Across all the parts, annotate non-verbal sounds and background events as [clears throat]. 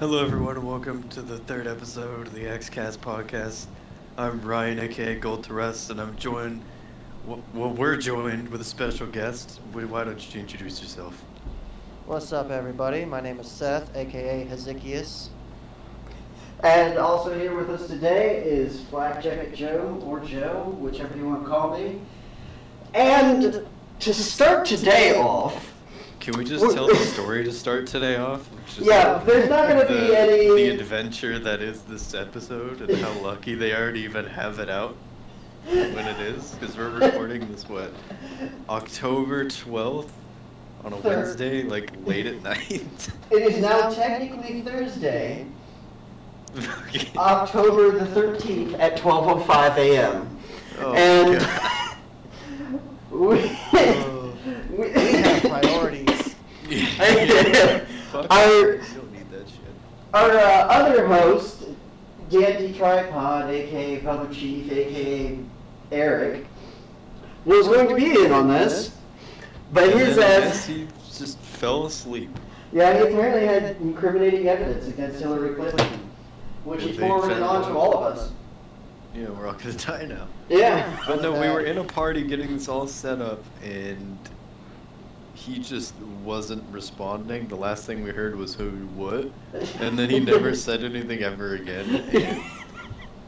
Hello, everyone, and welcome to the third episode of the XCast podcast. I'm Ryan, aka Gold Too Rust, and I'm joined. Well, well, we're joined with a special guest. Why don't you introduce yourself? What's up, everybody? My name is Seth, aka Hezekias. And also here with us today is Flack Jacket Joe, or Joe, whichever you want to call me. And to start today off, Can we just tell the [laughs] story to start today off? Just yeah, there's not going to be any. the adventure that is this episode, and how lucky they are to even have it out when it is, because we're recording this what October 12th on a Third. Wednesday, like late at night. [laughs] It is now technically Thursday, Okay. October the 13th at 12:05 a.m. Oh, and God. [laughs] we, Oh. we, We have priorities. Fuck, [laughs] Our- you don't need that shit. Our uh, other host, Dandy Tripod, aka Bubba Chief, aka Eric, was going to be in on this, but And his ass, he just fell asleep. yeah, he apparently had incriminating evidence against Hillary Clinton, which he Well, they forwarded found on to all of us. Yeah, we're all gonna die now. Yeah. But no, we were [laughs] in a party getting this all set up, and he just wasn't responding. The last thing we heard was who what, and then he never [laughs] said anything ever again.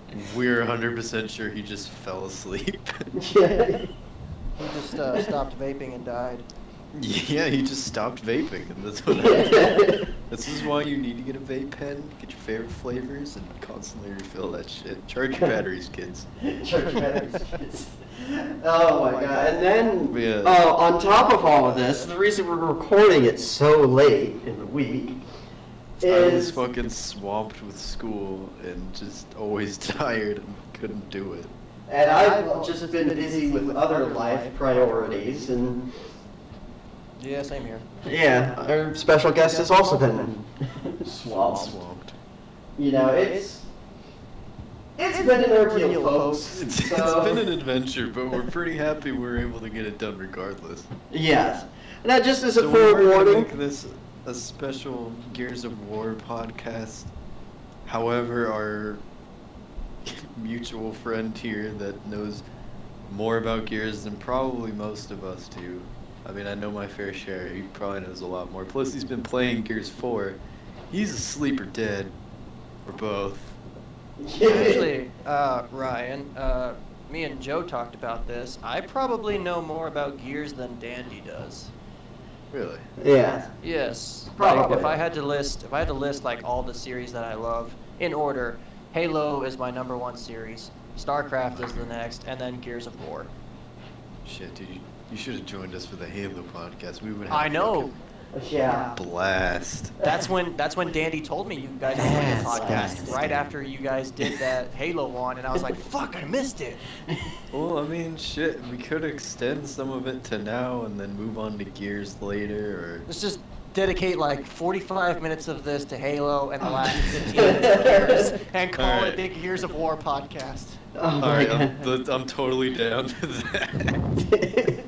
And [laughs] we're 100% sure he just fell asleep. yeah. He just uh, stopped vaping and died. [laughs] yeah, he just stopped vaping, and that's what happened. [laughs] This is why you need to get a vape pen, get your favorite flavors, and constantly refill that shit. Charge your batteries, kids. [laughs] Charge your batteries. Kids. Oh my god! And then, Yeah. uh, on top of all of this, the reason we're recording it so late in the week is... I was is fucking swamped with school and just always tired and couldn't do it. And I've just been busy with other life priorities, and Yeah, same here. yeah, our special guest has also been swamped. Swamped. You know, it's it's been an ordeal, folks. [laughs] It's, it's So- been an adventure, but we're pretty happy we're able to get it done regardless. Yes. Now, just as a So we were gonna forewarning, make this a special Gears of War podcast. However, our mutual friend here that knows more about Gears than probably most of us do. I mean, I know my fair share. He probably knows a lot more. Plus, he's been playing Gears 4. He's asleep or dead, or both. Actually, uh, Ryan, uh, me and Joe talked about this. I probably know more about Gears than Dandy does. Really? yeah. Yes. Like, if I had to list, if I had to list like all the series that I love in order, Halo is my number one series. StarCraft is the next, and then Gears of War. Shit, dude. You, you should have joined us for the Halo podcast. We would have I know. Yeah. a blast. That's when that's when Dandy told me you guys were doing a podcast yes. right after you guys did that Halo one, and I was like, "Fuck, I missed it." [laughs] Well, I mean, shit, we could extend some of it to now and then move on to Gears later, or Let's just dedicate like 45 minutes of this to Halo and the last [laughs] 15 to Gears, and call Alright. it the Gears of War podcast. Oh all my right, I'm, God. I'm totally down to that. [laughs]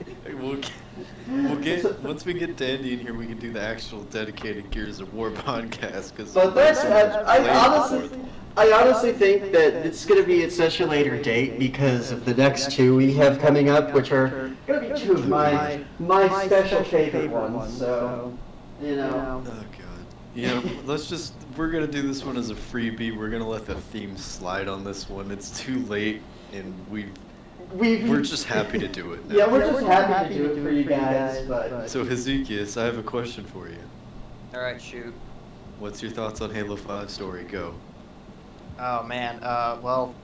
we'll, [laughs] get- once we get Dandy in here, we can do the actual dedicated Gears of War [laughs] podcast. Because But that's, I, I honestly, I honestly think that it's going to be at such a later date because of the next two we have coming up, which are going to be two of my my special favorite ones. So, you know, Oh god. You know, let's just we're gonna do this one as a freebie. We're gonna let the theme slide on this one. It's too late, and we we we're just happy to do it. [laughs] Now. Yeah, we're just happy to do it for you guys, but So Hezekias, I have a question for you. All right, shoot. What's your thoughts on Halo 5 story? Go. Oh man. Uh, well,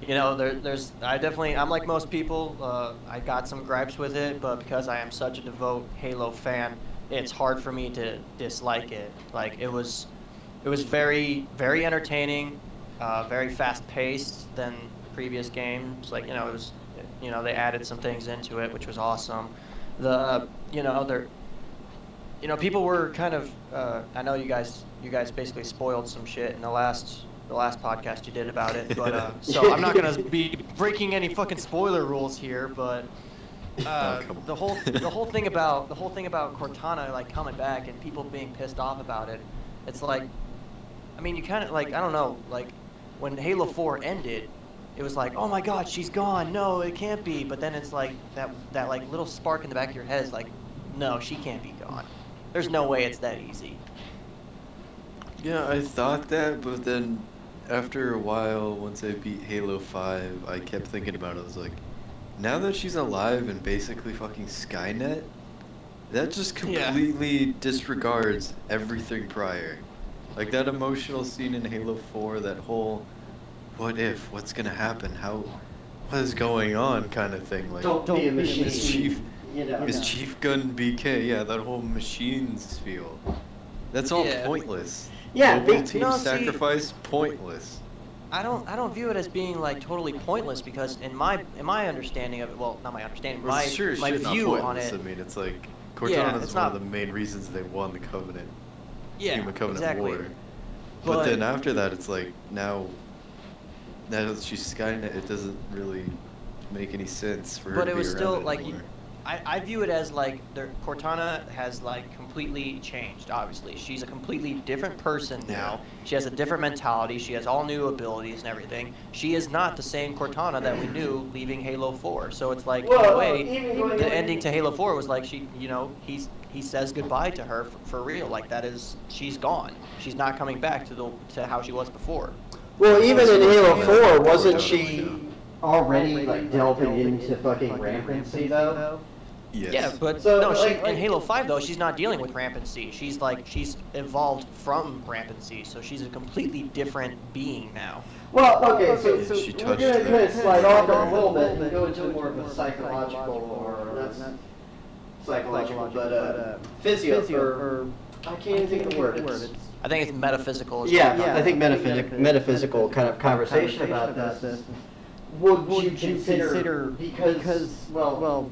you know, there, there's I definitely I'm like most people. Uh, I got some gripes with it, but because I am such a devout Halo fan, it's hard for me to dislike it. Like it was, it was very very entertaining, uh, very fast paced than previous games. Like you know it was, you know they added some things into it, which was awesome. The you know they're you know, people were kind of. Uh, I know you guys. You guys basically spoiled some shit in the last the last podcast you did about it. But uh, [laughs] so I'm not gonna be breaking any fucking spoiler rules here. But uh, Oh, the whole the whole thing [laughs] about the whole thing about Cortana like coming back and people being pissed off about it. It's like I mean, you kind of like I don't know, like when Halo 4 ended, it was like, oh my God, she's gone. No, it can't be. But then it's like that that like little spark in the back of your head is like, no, she can't be gone. There's no way it's that easy. Yeah, I thought that, but then after a while, once I beat Halo 5, I kept thinking about it. I was like, now that she's alive and basically fucking Skynet, that just Yeah. completely disregards everything prior. Like that emotional scene in Halo 4, that whole what if, what's gonna happen, how, what is going on kind of thing. Like, Don't be a machine. is Chief, You know. is Chief Gun BK, yeah, that whole machines feel. That's all Yeah. pointless. Yeah, Global be- team No, see- sacrifice, pointless. I don't I don't view it as being like totally pointless because in my in my understanding of it, well, not my understanding, Well, my sure, my shit, not view on pointless. it. I mean, it's like Cortana it's is one not- of the main reasons they won the Covenant, yeah, Human Covenant exactly. War. But, But- then after that, it's like now, now that she's Skynet, it doesn't really make any sense for her But to it be was around still like anymore. I, I view it as like their Cortana has like completely changed. Obviously, she's a completely different person now. She has a different mentality. She has all new abilities and everything. She is not the same Cortana that we knew leaving Halo 4. So it's like in Well, a way, the ending to Halo 4 was like she, you know, he's he says goodbye to her for, for real. Like that is she's gone. She's not coming back to the to how she was before. Well, even in Halo 4, wasn't she already like delving into fucking rampancy though? Yes. Yeah, but So, no, she, like- in Halo 5 though, she's not dealing with rampancy. She's like she's evolved from rampancy, so she's a completely different being now. Well, okay, so, Yeah, so she we're gonna kind of slide off a little bit and go into more of a psychological or not psychological, but uh, physio or I can't even think of the word. It's- I think it's metaphysical. As Yeah, well. I think metaphysic, metaphysical kind of conversation about this. Would you consider, because, well, well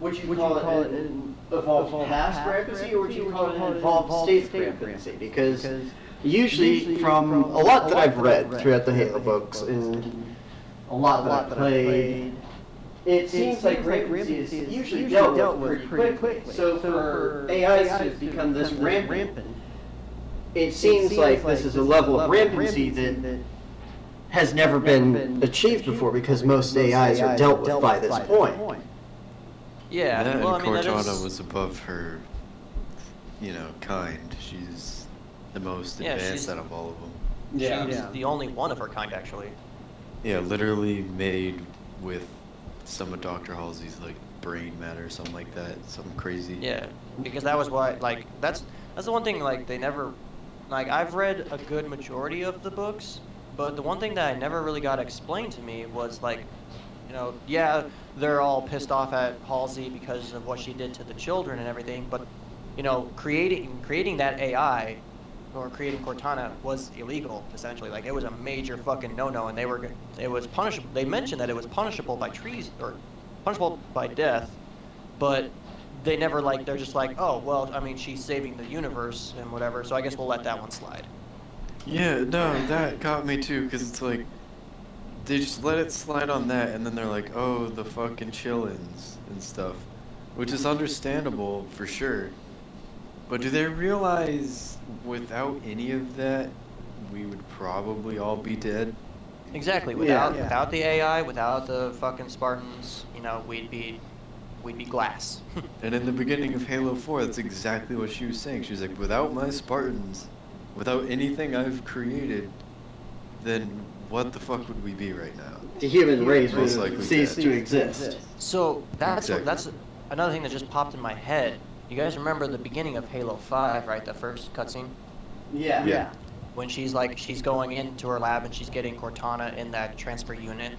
would you call it an evolved past rampancy or would you call it an evolved state rampancy? Because usually from a lot that I've read throughout the Halo books and a lot that I've played, it seems like rampancy is usually dealt with pretty quickly. So for AIs to become this rampant, it seems like this is a level of rampancy that has never been achieved before because most AIs are dealt with by this point. Yeah, that well, I and mean, Cortana is- was above her, you know, kind. She's the most Yeah, advanced she's- out of all of them. Yeah, she's the only one of her kind actually. Yeah, literally made with some of Dr. Halsey's like brain matter or something like that. Something crazy. Yeah, because that was why, like, that's that's the one thing, like, they never, like, I've read a good majority of the books, but the one thing that I never really got explained to me was, like, you know, yeah, they're all pissed off at Halsey because of what she did to the children and everything, but, you know, creating creating that AI or creating Cortana was illegal essentially. Like, it was a major fucking no-no, and they were, it was punishable. They mentioned that it was punishable by treason or punishable by death, but they never like they're just like oh well i mean she's saving the universe and whatever so i guess we'll let that one slide Yeah, no, that got me too, because it's like, they just let it slide on that, and then they're like, oh, the fucking chillins and stuff. Which is understandable, for sure. But do they realize without any of that, we would probably all be dead? exactly Yeah. without Yeah. without the ai without the fucking spartans you know we'd be we'd be glass [laughs] And in the beginning of Halo 4, that's exactly what she was saying. She was like, without my Spartans, without anything I've created, then what the fuck would we be right now? The human race Most would cease dead. to exist. so that's what, that's another thing that just popped in my head you guys remember the beginning of halo 5 right the first cutscene Yeah. Yeah. when she's like she's going into her lab and she's getting Cortana in that transfer unit,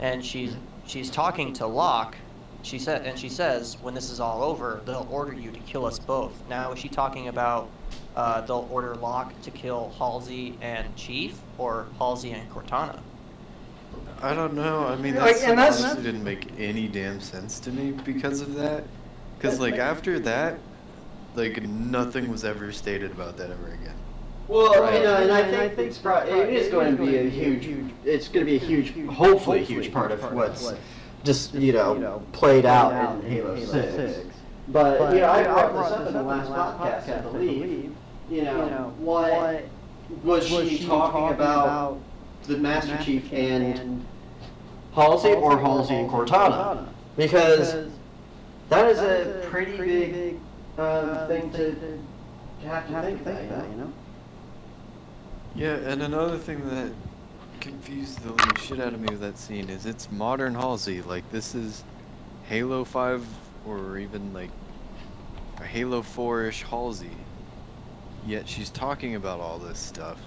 and she's she's talking to Locke. She said and she says when this is all over, they'll order you to kill us both. Now is she talking about uh, they'll order Locke to kill Halsey and Chief or Halsey and Cortana? I don't know. I mean, Like, that and that's- honestly didn't make any damn sense to me because of that. Because like after that, like nothing was ever stated about that ever again. Well, Right. you know, and I think it's pro- it is going to be a huge, it's going to be a huge, hopefully a huge part of what's just, you know, played out in Halo 6. But, you know, I brought this up in the last podcast, I believe, you know, what was she talking about the Master Chief and Halsey or Halsey and Cortana? Because that is a pretty big um, thing to to have to think about, you know? Yeah, and another thing that confused the living shit out of me with that scene is it's modern Halsey. Like this is Halo 5 or even like a Halo 4-ish Halsey. Yet she's talking about all this stuff.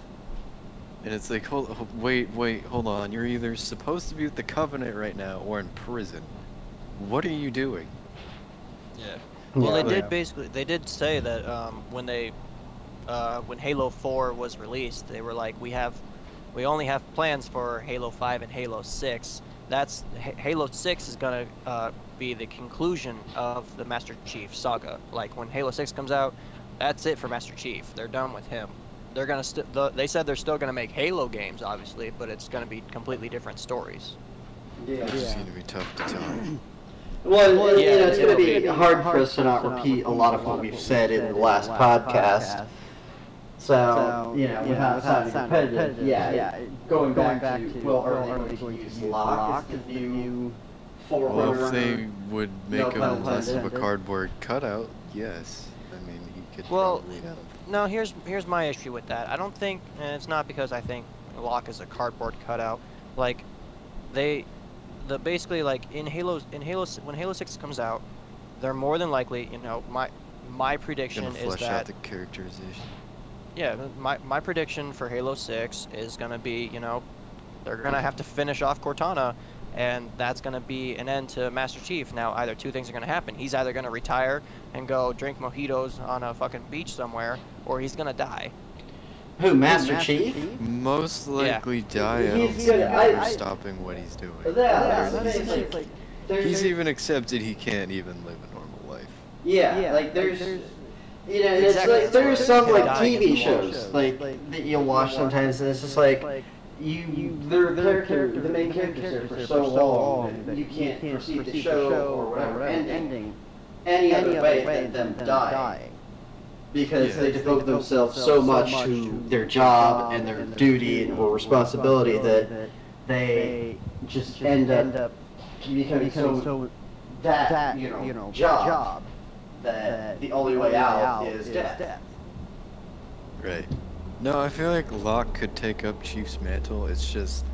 And it's like, hold, hold, wait, wait, hold on. You're either supposed to be with the Covenant right now or in prison. What are you doing? Yeah. Well, Yeah. they Yeah. did basically. They did say that um, when they, uh, when Halo 4 was released, they were like, we have, we only have plans for Halo 5 and Halo 6. That's H- Halo 6 is gonna uh, be the conclusion of the Master Chief saga. Like when Halo 6 comes out, that's it for Master Chief. They're done with him. They're gonna st- the, They said they're still gonna make Halo games, obviously, but it's gonna be completely different stories. Yeah. It's just gonna be tough to tell. [clears throat] Well, Well, and, you know, it's going to be be hard for us to not repeat a lot of what we've said in the last podcast. So, you know, without sounding repetitive, yeah, going going, back to, well, are they going to use Locke as the new Well, if they would make pun him less of a cardboard cutout, yes. I mean, he could Well, probably have. No, here's here's my issue with that. I don't think, and it's not because I think Locke is a cardboard cutout. Like, they, the basically like in Halo in Halo when Halo Six comes out, they're more than likely, you know, my my prediction Gonna is flesh that out the characterization. Yeah, my my prediction for Halo Six is gonna be, you know, they're gonna have to finish off Cortana, and that's gonna be an end to Master Chief. Now, either two things are gonna happen. He's either gonna retire and go drink mojitos on a fucking beach somewhere, or he's gonna die. Who, Master Chief? Most likely die. I He's don't see gonna- him I- I- stopping what he's doing. Yeah, that's the thing, it's like, there's- He's even accepted he can't even live a normal life. Yeah, like there's, you know, it's Exactly. like there's some like TV shows like that you'll watch sometimes, and it's just like you, their character, the main character's for so long that you can't proceed the show or whatever. ending. any other way than them dying. because Yeah. they devote themselves so much to their job and their duty and or responsibility that they just end up becoming so that you know job that the only way out is death. Right. No, I feel like Locke could take up Chief's mantle. It's just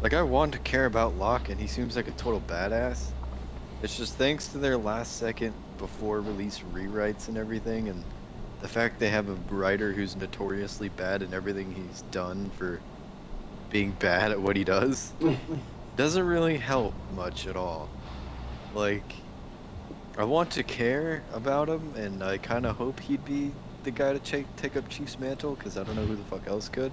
like I want to care about Locke, and he seems like a total badass. It's just thanks to their last second before release rewrites and everything, and the fact they have a writer who's notoriously bad in everything he's done for being bad at what he does [laughs] doesn't really help much at all. Like, I want to care about him, and I kind of hope he'd be the guy to take take up Chief's mantle, because I don't know who the fuck else could.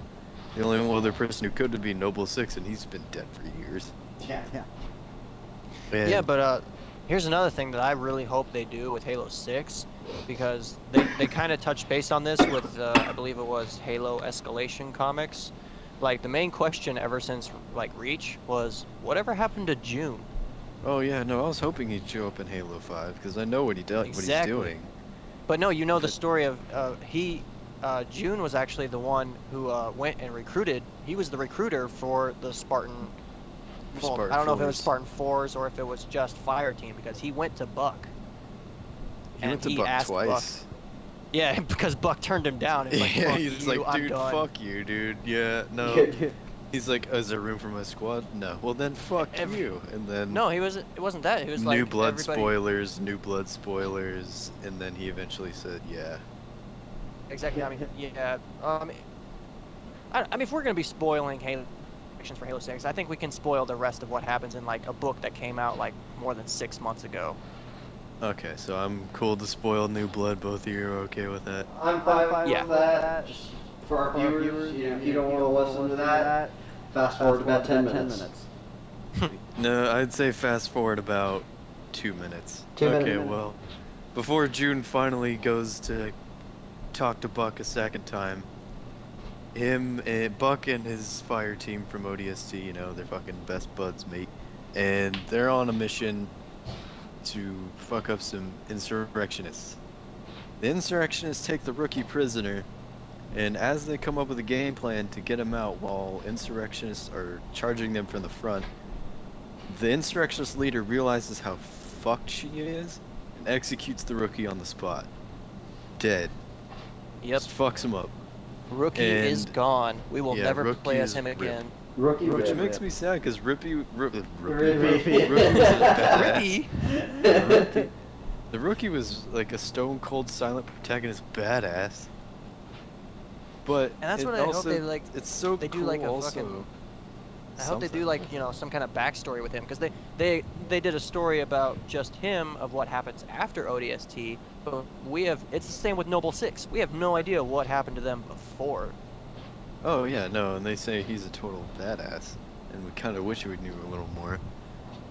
The only other person who could would be Noble Six, and he's been dead for years. Yeah. And Yeah, but uh, here's another thing that I really hope they do with Halo 6, because they, they kind of touched base on this with, uh, I believe it was Halo Escalation comics. Like, the main question ever since, like, Reach was, whatever happened to Jun? Oh yeah, no, I was hoping he'd show up in Halo Five, because I know what he does, Exactly. what he's doing. But no, you know the story of, uh, he, uh, Jun was actually the one who uh, went and recruited, he was the recruiter for the Spartan, well, Spartan I don't know if it was Spartan 4s or if it was just Fire Team, because he went to Buck. He and went to he Buck asked Buck- twice. Yeah, [laughs] because Buck turned him down. He's like, [laughs] yeah, he's you, like, dude, fuck you, dude. Yeah, no. [laughs] He's like, is there room for my squad? No. Well then, fuck Every- you. And then No, he was. It wasn't that. He was like new blood everybody- spoilers, new blood spoilers, and then he eventually said, yeah. Exactly. I mean, yeah. Um, I, I mean, if we're gonna be spoiling Halo predictions for Halo Six, I think we can spoil the rest of what happens in like a book that came out like more than six months ago. Okay, so I'm cool to spoil new blood. Both of you are okay with that. I'm fine Yeah. with that. Just for our viewers, you know, if you don't want to listen to that, fast forward about 10 minutes. [laughs] No, I'd say fast forward about two minutes. Two okay, minutes. well, before Jun finally goes to talk to Buck a second time, him and Buck and his fire team from ODST, you know, they're fucking best buds, mate, and they're on a mission to fuck up some insurrectionists. The insurrectionists take the rookie prisoner, And as they come up with a game plan to get him out while insurrectionists are charging them from the front, the insurrectionist leader realizes how fucked she is and executes the rookie on the spot. Dead. Yep. Just fucks him up. Rookie is gone. We will yeah, never play as is him ripped. again. Rookie Which rip. makes me sad because Rippy, Rip, Rippy, Rippy. Rookie was a [laughs] badass. Rippy. The rookie was like a stone cold silent protagonist badass. But And that's what I hope they, like, It's so they do, like, a also. fucking- I hope they do like you know some kind of backstory with him because they they they did a story about just him of what happens after ODST, but we have it's the same with Noble Six. We have no idea what happened to them before. Oh yeah, no, and they say he's a total badass, and we kind of wish we knew a little more.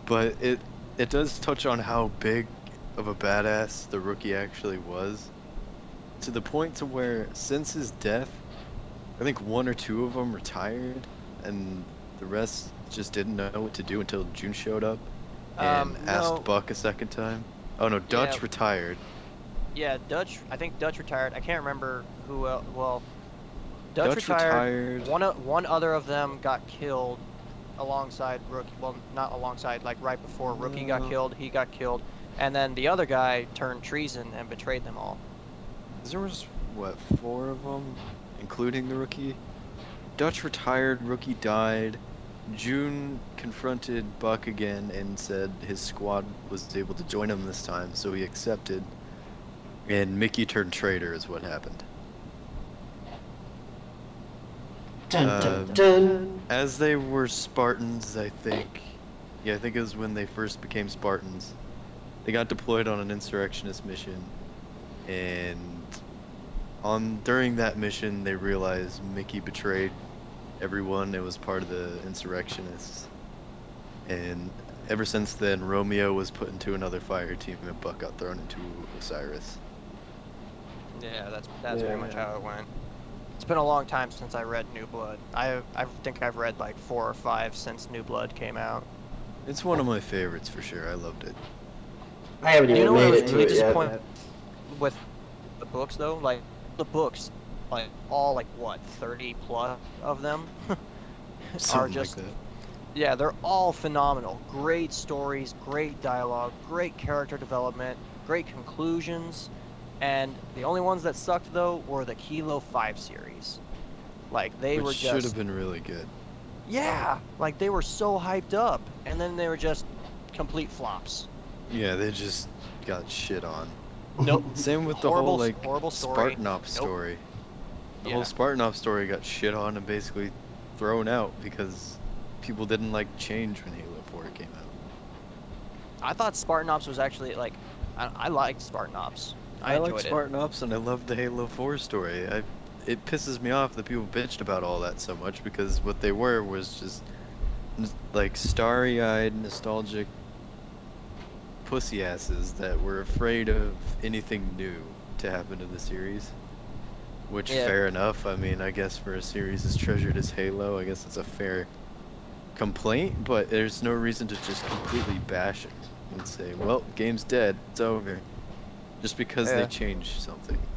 But it it does touch on how big of a badass the rookie actually was, to the point to where since his death, I think one or two of them retired, and the rest just didn't know what to do until Jun showed up and Um, no. asked Buck a second time. Oh no, Dutch Yeah. retired. Yeah, Dutch. I think Dutch retired. I can't remember who. El- well, Dutch, Dutch retired. retired. One one other of them got killed alongside Rookie. Well, not alongside. Like right before Rookie got killed, he got killed, and then the other guy turned treason and betrayed them all. There was what four of them, including the rookie. Dutch retired. Rookie died. Jun confronted Buck again and said his squad was able to join him this time, so he accepted. And Mickey turned traitor is what happened. Dun, Uh, dun, dun. As they were Spartans, I think. Yeah, I think it was when they first became Spartans. They got deployed on an insurrectionist mission, and on during that mission, they realized Mickey betrayed everyone. It was part of the insurrectionists, and ever since then, Romeo was put into another fire team, and Buck got thrown into Osiris. Yeah, that's that's Yeah. pretty much how it went. It's been a long time since I read New Blood. I I think I've read like four or five since New Blood came out. It's one of my favorites for sure. I loved it. I haven't You even know what I made was it to really it yet. disappointed with the books though? Like the books, like all like what thirty plus of them [laughs] are just like yeah, they're all phenomenal. Great stories, great dialogue, great character development, great conclusions. And the only ones that sucked though were the Kilo 5 series. Like they Which were just should have been really good. Yeah, like they were so hyped up and then they were just complete flops. Yeah, they just got shit on. Nope. [laughs] Same with the Horrible whole like horrible story. Spartan Ops Nope. story. The Yeah. whole Spartan Ops story got shit on and basically thrown out because people didn't like change when Halo 4 came out. I thought Spartan Ops was actually like I, I liked Spartan Ops. I, like enjoyed it. Spartan Ops and I loved the Halo 4 story. I it pisses me off that people bitched about all that so much because what they were was just like starry-eyed, nostalgic pussy asses that were afraid of anything new to happen to the series. Which Yeah. fair enough. I mean, I guess for a series as treasured as Halo, I guess it's a fair complaint, but there's no reason to just completely bash it and say, "Well, game's dead. It's over." Just because Yeah. they changed something.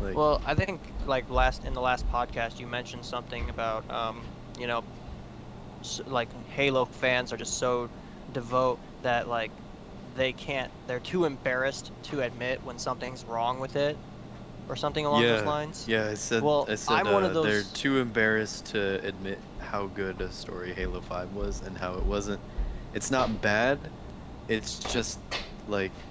Like, Well, I think like last in the last podcast you mentioned something about um, you know, s- like Halo fans are just so devout that like they can't they're too embarrassed to admit when something's wrong with it or something along yeah, those lines. Yeah, I said. Well, I said I'm one of uh, those... they're too embarrassed to admit how good a story Halo 5 was and how it wasn't. It's not bad. It's just like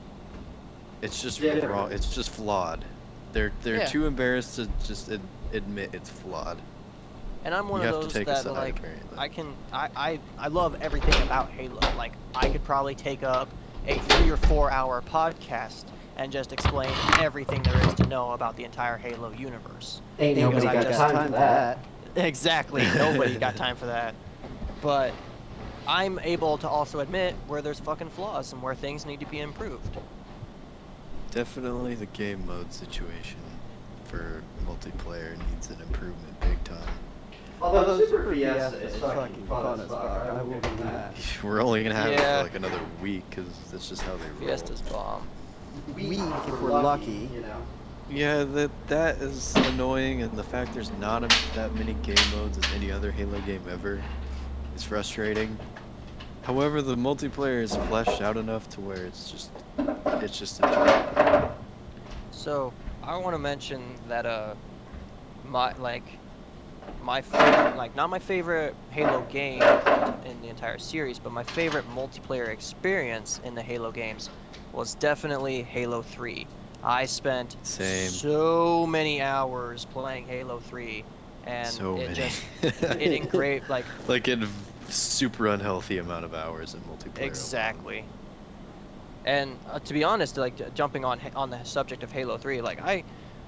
it's just Different. wrong. It's just flawed. They're they're Yeah. too embarrassed to just ad- admit it's flawed. And I'm one you of those to take a that side like apparently. I can I, I I love everything about Halo. Like I could probably take up a three or four hour podcast and just explain everything there is to know about the entire Halo universe. Ain't Because nobody I got just- time for that. Exactly. Nobody got [laughs] time for that. But I'm able to also admit where there's fucking flaws and where things need to be improved. Definitely the game mode situation for multiplayer needs an improvement big time. Although Super Fiesta is fucking fun as fuck. I will give you that. We're only gonna have it for like another week because that's just how they roll. Fiesta's bomb. Week if we're lucky. You know. Yeah, that that is annoying, and the fact there's not a, that many game modes as any other Halo game ever is frustrating. However, the multiplayer is fleshed out enough to where it's just it's just a joy. So I want to mention that uh, my like my favorite, like not my favorite Halo game in the entire series, but my favorite multiplayer experience in the Halo games was definitely Halo 3. I spent Same. so many hours playing Halo 3, and so it many. just [laughs] it engraved like like in super unhealthy amount of hours in multiplayer. alone. Exactly. And uh, to be honest, like jumping on on the subject of Halo 3, like I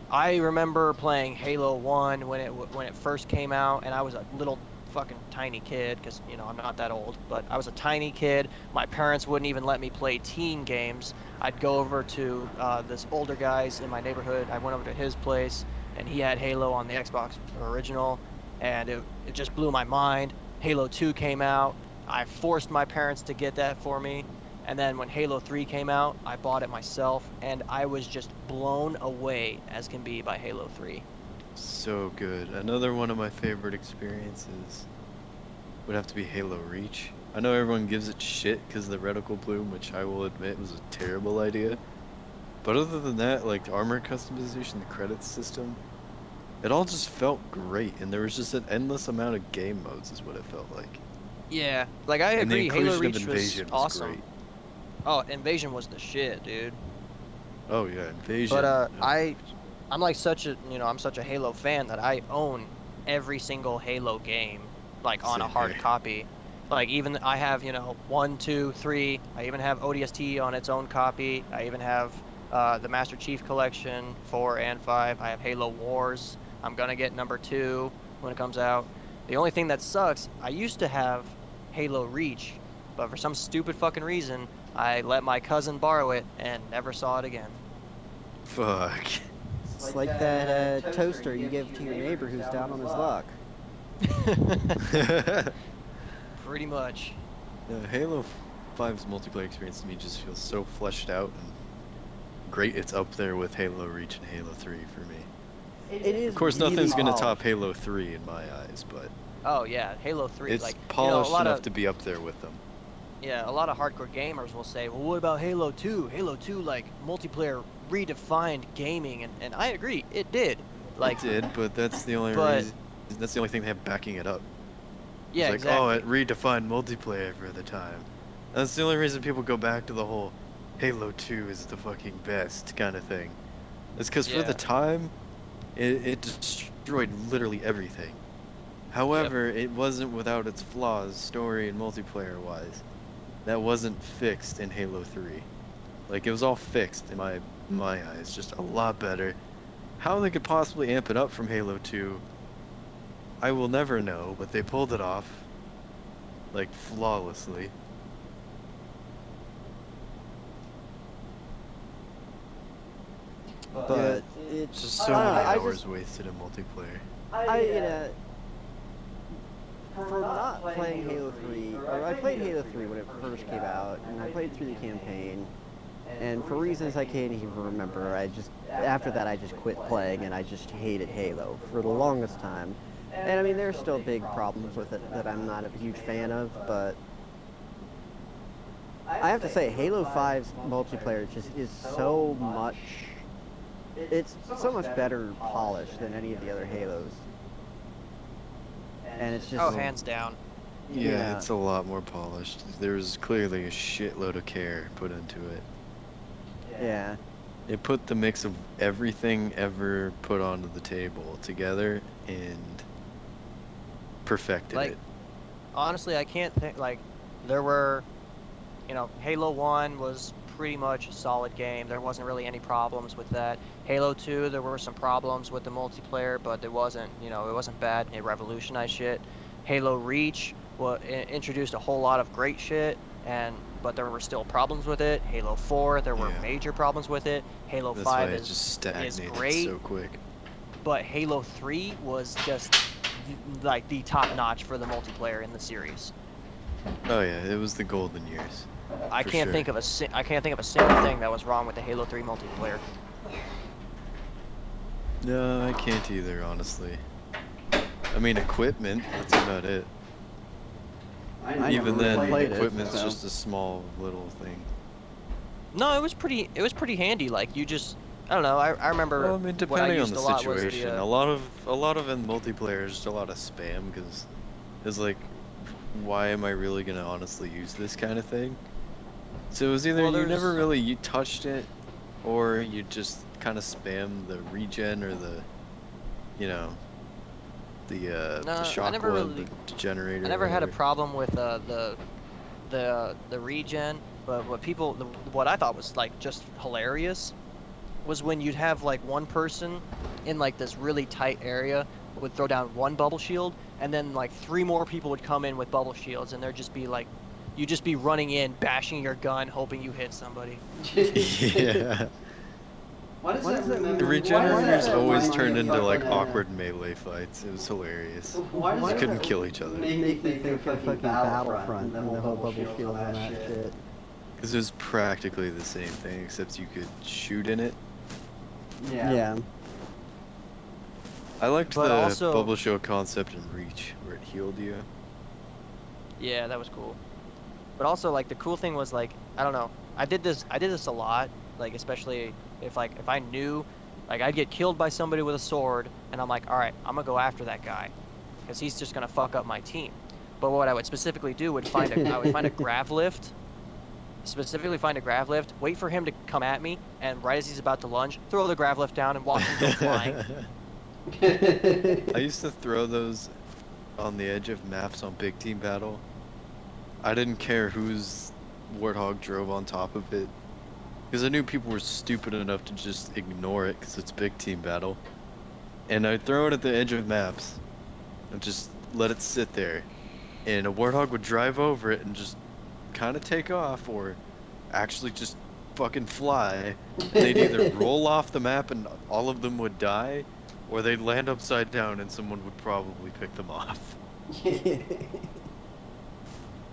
I remember playing Halo 1 when it when it first came out and I was a little fucking tiny kid cuz you know, I'm not that old, but I was a tiny kid. My parents wouldn't even let me play teen games. I'd go over to uh, this older guy's in my neighborhood. I went over to his place and he had Halo on the Xbox original and it, it just blew my mind. Halo 2 came out. I forced my parents to get that for me. And then when Halo 3 came out, I bought it myself, and I was just blown away as can be by Halo 3. So good. Another one of my favorite experiences would have to be Halo Reach. I know everyone gives it shit because the reticle bloom, which I will admit was a terrible idea. But other than that, like the armor customization, the credits system, it all just felt great, and there was just an endless amount of game modes, is what it felt like. Yeah, like I and the agree, Halo inclusion Reach of Invasion was was, awesome. great. Oh, Invasion was the shit, dude. Oh yeah, Invasion. But uh, yeah. I, I'm like such a, you know, I'm such a Halo fan that I own every single Halo game, like on a hard here. copy. Like even I have, you know, one, two, three. I even have ODST on its own copy. I even have uh, the Master Chief Collection four and five. I have Halo Wars. I'm gonna get number two when it comes out. The only thing that sucks, I used to have Halo Reach, but for some stupid fucking reason, I let my cousin borrow it and never saw it again. Fuck. It's like that uh, toaster you give to your neighbor who's down on his luck. [laughs] Pretty much. Yeah, Halo 5's multiplayer experience to me just feels so fleshed out and great. It's up there with Halo Reach and Halo 3 for me. It is. Of course, really nothing's gonna top Halo 3 in my eyes, but Oh yeah, Halo 3. it's like you know, a polished lot enough of to be up there with them. Yeah, a lot of hardcore gamers will say, well, what about Halo 2? Halo 2 like multiplayer redefined gaming, and, and I agree, it did. Like it did, but that's the only but- reason. That's the only thing they have backing it up. yeah, it's like, exactly. oh, it redefined multiplayer for the time. That's the only reason people go back to the whole Halo 2 is the fucking best kind of thing. It's because for the time, it, it destroyed literally everything. However, it wasn't without its flaws, story and multiplayer wise. That wasn't fixed in Halo 3. Like it was all fixed in my my eyes, just a lot better. How they could possibly amp it up from Halo 2, I will never know, but they pulled it off like flawlessly. But it's Just so I many I hours just- wasted in multiplayer. I, you uh, know, uh, for not playing Halo 3, or I played Halo 3 when it first came out, and I played through the campaign, and for reasons I can't even remember, I just, after that I just quit playing and I just hated Halo for the longest time. And I mean, there's still big problems with it that I'm not a huge fan of, but I have to say, Halo 5's multiplayer just is so much it's so much better polished than any of the other Halos. And it's just oh, hands down. Yeah, Yeah. it's a lot more polished. There's clearly a shitload of care put into it. yeah. It put the mix of everything ever put onto the table together and perfected Like, it. honestly, I can't think like there were, you know, Halo One was pretty much a solid game. There wasn't really any problems with that. Halo Two, there were some problems with the multiplayer, but it wasn't, you know, it wasn't bad. It revolutionized shit. Halo Reach wa introduced a whole lot of great shit, and but there were still problems with it. Halo Four, there were Yeah. major problems with it. Halo That's Five it is just stagnated great. so quick. but Halo 3 was just like the top notch for the multiplayer in the series. Oh yeah, it was the golden years. I can't sure. think of a si- I can't think of a single thing that was wrong with the Halo 3 multiplayer. No, I can't either, honestly. I mean, equipment, that's about it. I Even then, played it, equipment's so- just a small little thing. No, it was pretty. It was pretty handy. Like you just, I don't know. I, I remember. Well, I mean, what I depending on the a lot was situation, the, uh, a lot of a lot of in multiplayer is just a lot of spam because it's like, why am I really gonna honestly use this kind of thing? So it was either Well, you never really you touched it, or you just kind of spam the regen or the, you know, the uh, No, I the shock never really- the generator. I never had a problem with uh, the the uh, the regen, but what people the, what I thought was like just hilarious was when you'd have like one person in like this really tight area would throw down one bubble shield and then like three more people would come in with bubble shields and there'd just be like you'd just be running in bashing your gun hoping you hit somebody [laughs] yeah. Why does Why that does that remember? The Why does regenerators that always remind me turned of into like fucking, uh, awkward melee fights. It was hilarious. Why does Why You that couldn't that kill each other. They make me think of fucking fucking Battlefront and and the whole bubble shield and and that shit. Because it was practically the same thing, except you could shoot in it. Yeah. Yeah. I liked But the also- bubble shield concept in Reach, where it healed you. Yeah, that was cool. But also, like, the cool thing was, like, I don't know. I did this. I did this a lot. Like, especially if, like, if I knew, like, I'd get killed by somebody with a sword, and I'm like, all right, I'm gonna go after that guy, because he's just gonna fuck up my team. But what I would specifically do would find a, I would find a [laughs] grav lift, specifically find a grav lift, wait for him to come at me, and right as he's about to lunge, throw the grav lift down and watch him go flying. [laughs] I used to throw those on the edge of maps on Big Team Battle. I didn't care whose Warthog drove on top of it. Because I knew people were stupid enough to just ignore it because it's Big Team Battle. And I'd throw it at the edge of maps and just let it sit there. And a Warthog would drive over it and just kind of take off or actually just fucking fly. And they'd either [laughs] roll off the map and all of them would die, or they'd land upside down and someone would probably pick them off. [laughs]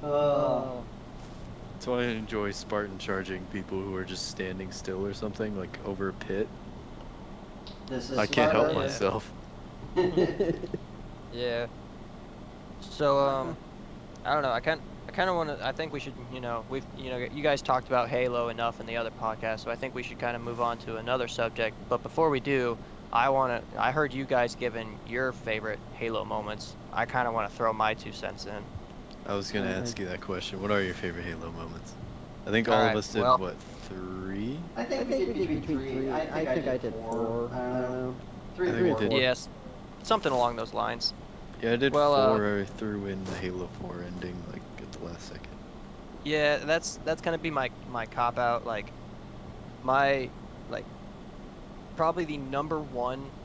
Uh, That's why I enjoy Spartan charging people who are just standing still or something, like over a pit. this is I can't help Sparta. myself. [laughs] Yeah. So um, I don't know. I kind I kind of want to. I think we should. You know, we've you know you guys talked about Halo enough in the other podcast, so I think we should kind of move on to another subject. But before we do, I want to. I heard you guys giving your favorite Halo moments. I kind of want to throw my two cents in. I was gonna ask you that question. What are your favorite Halo moments? I think all Alright, of us did well- what three? I I think, think we did between three. I think, I did four. I don't know. Three I think we four. did. Yes, something along those lines. Yeah, I did Well, uh, four. I threw in the Halo 4 ending like at the last second. Yeah, that's that's gonna be my my cop out. Like, my like probably the number one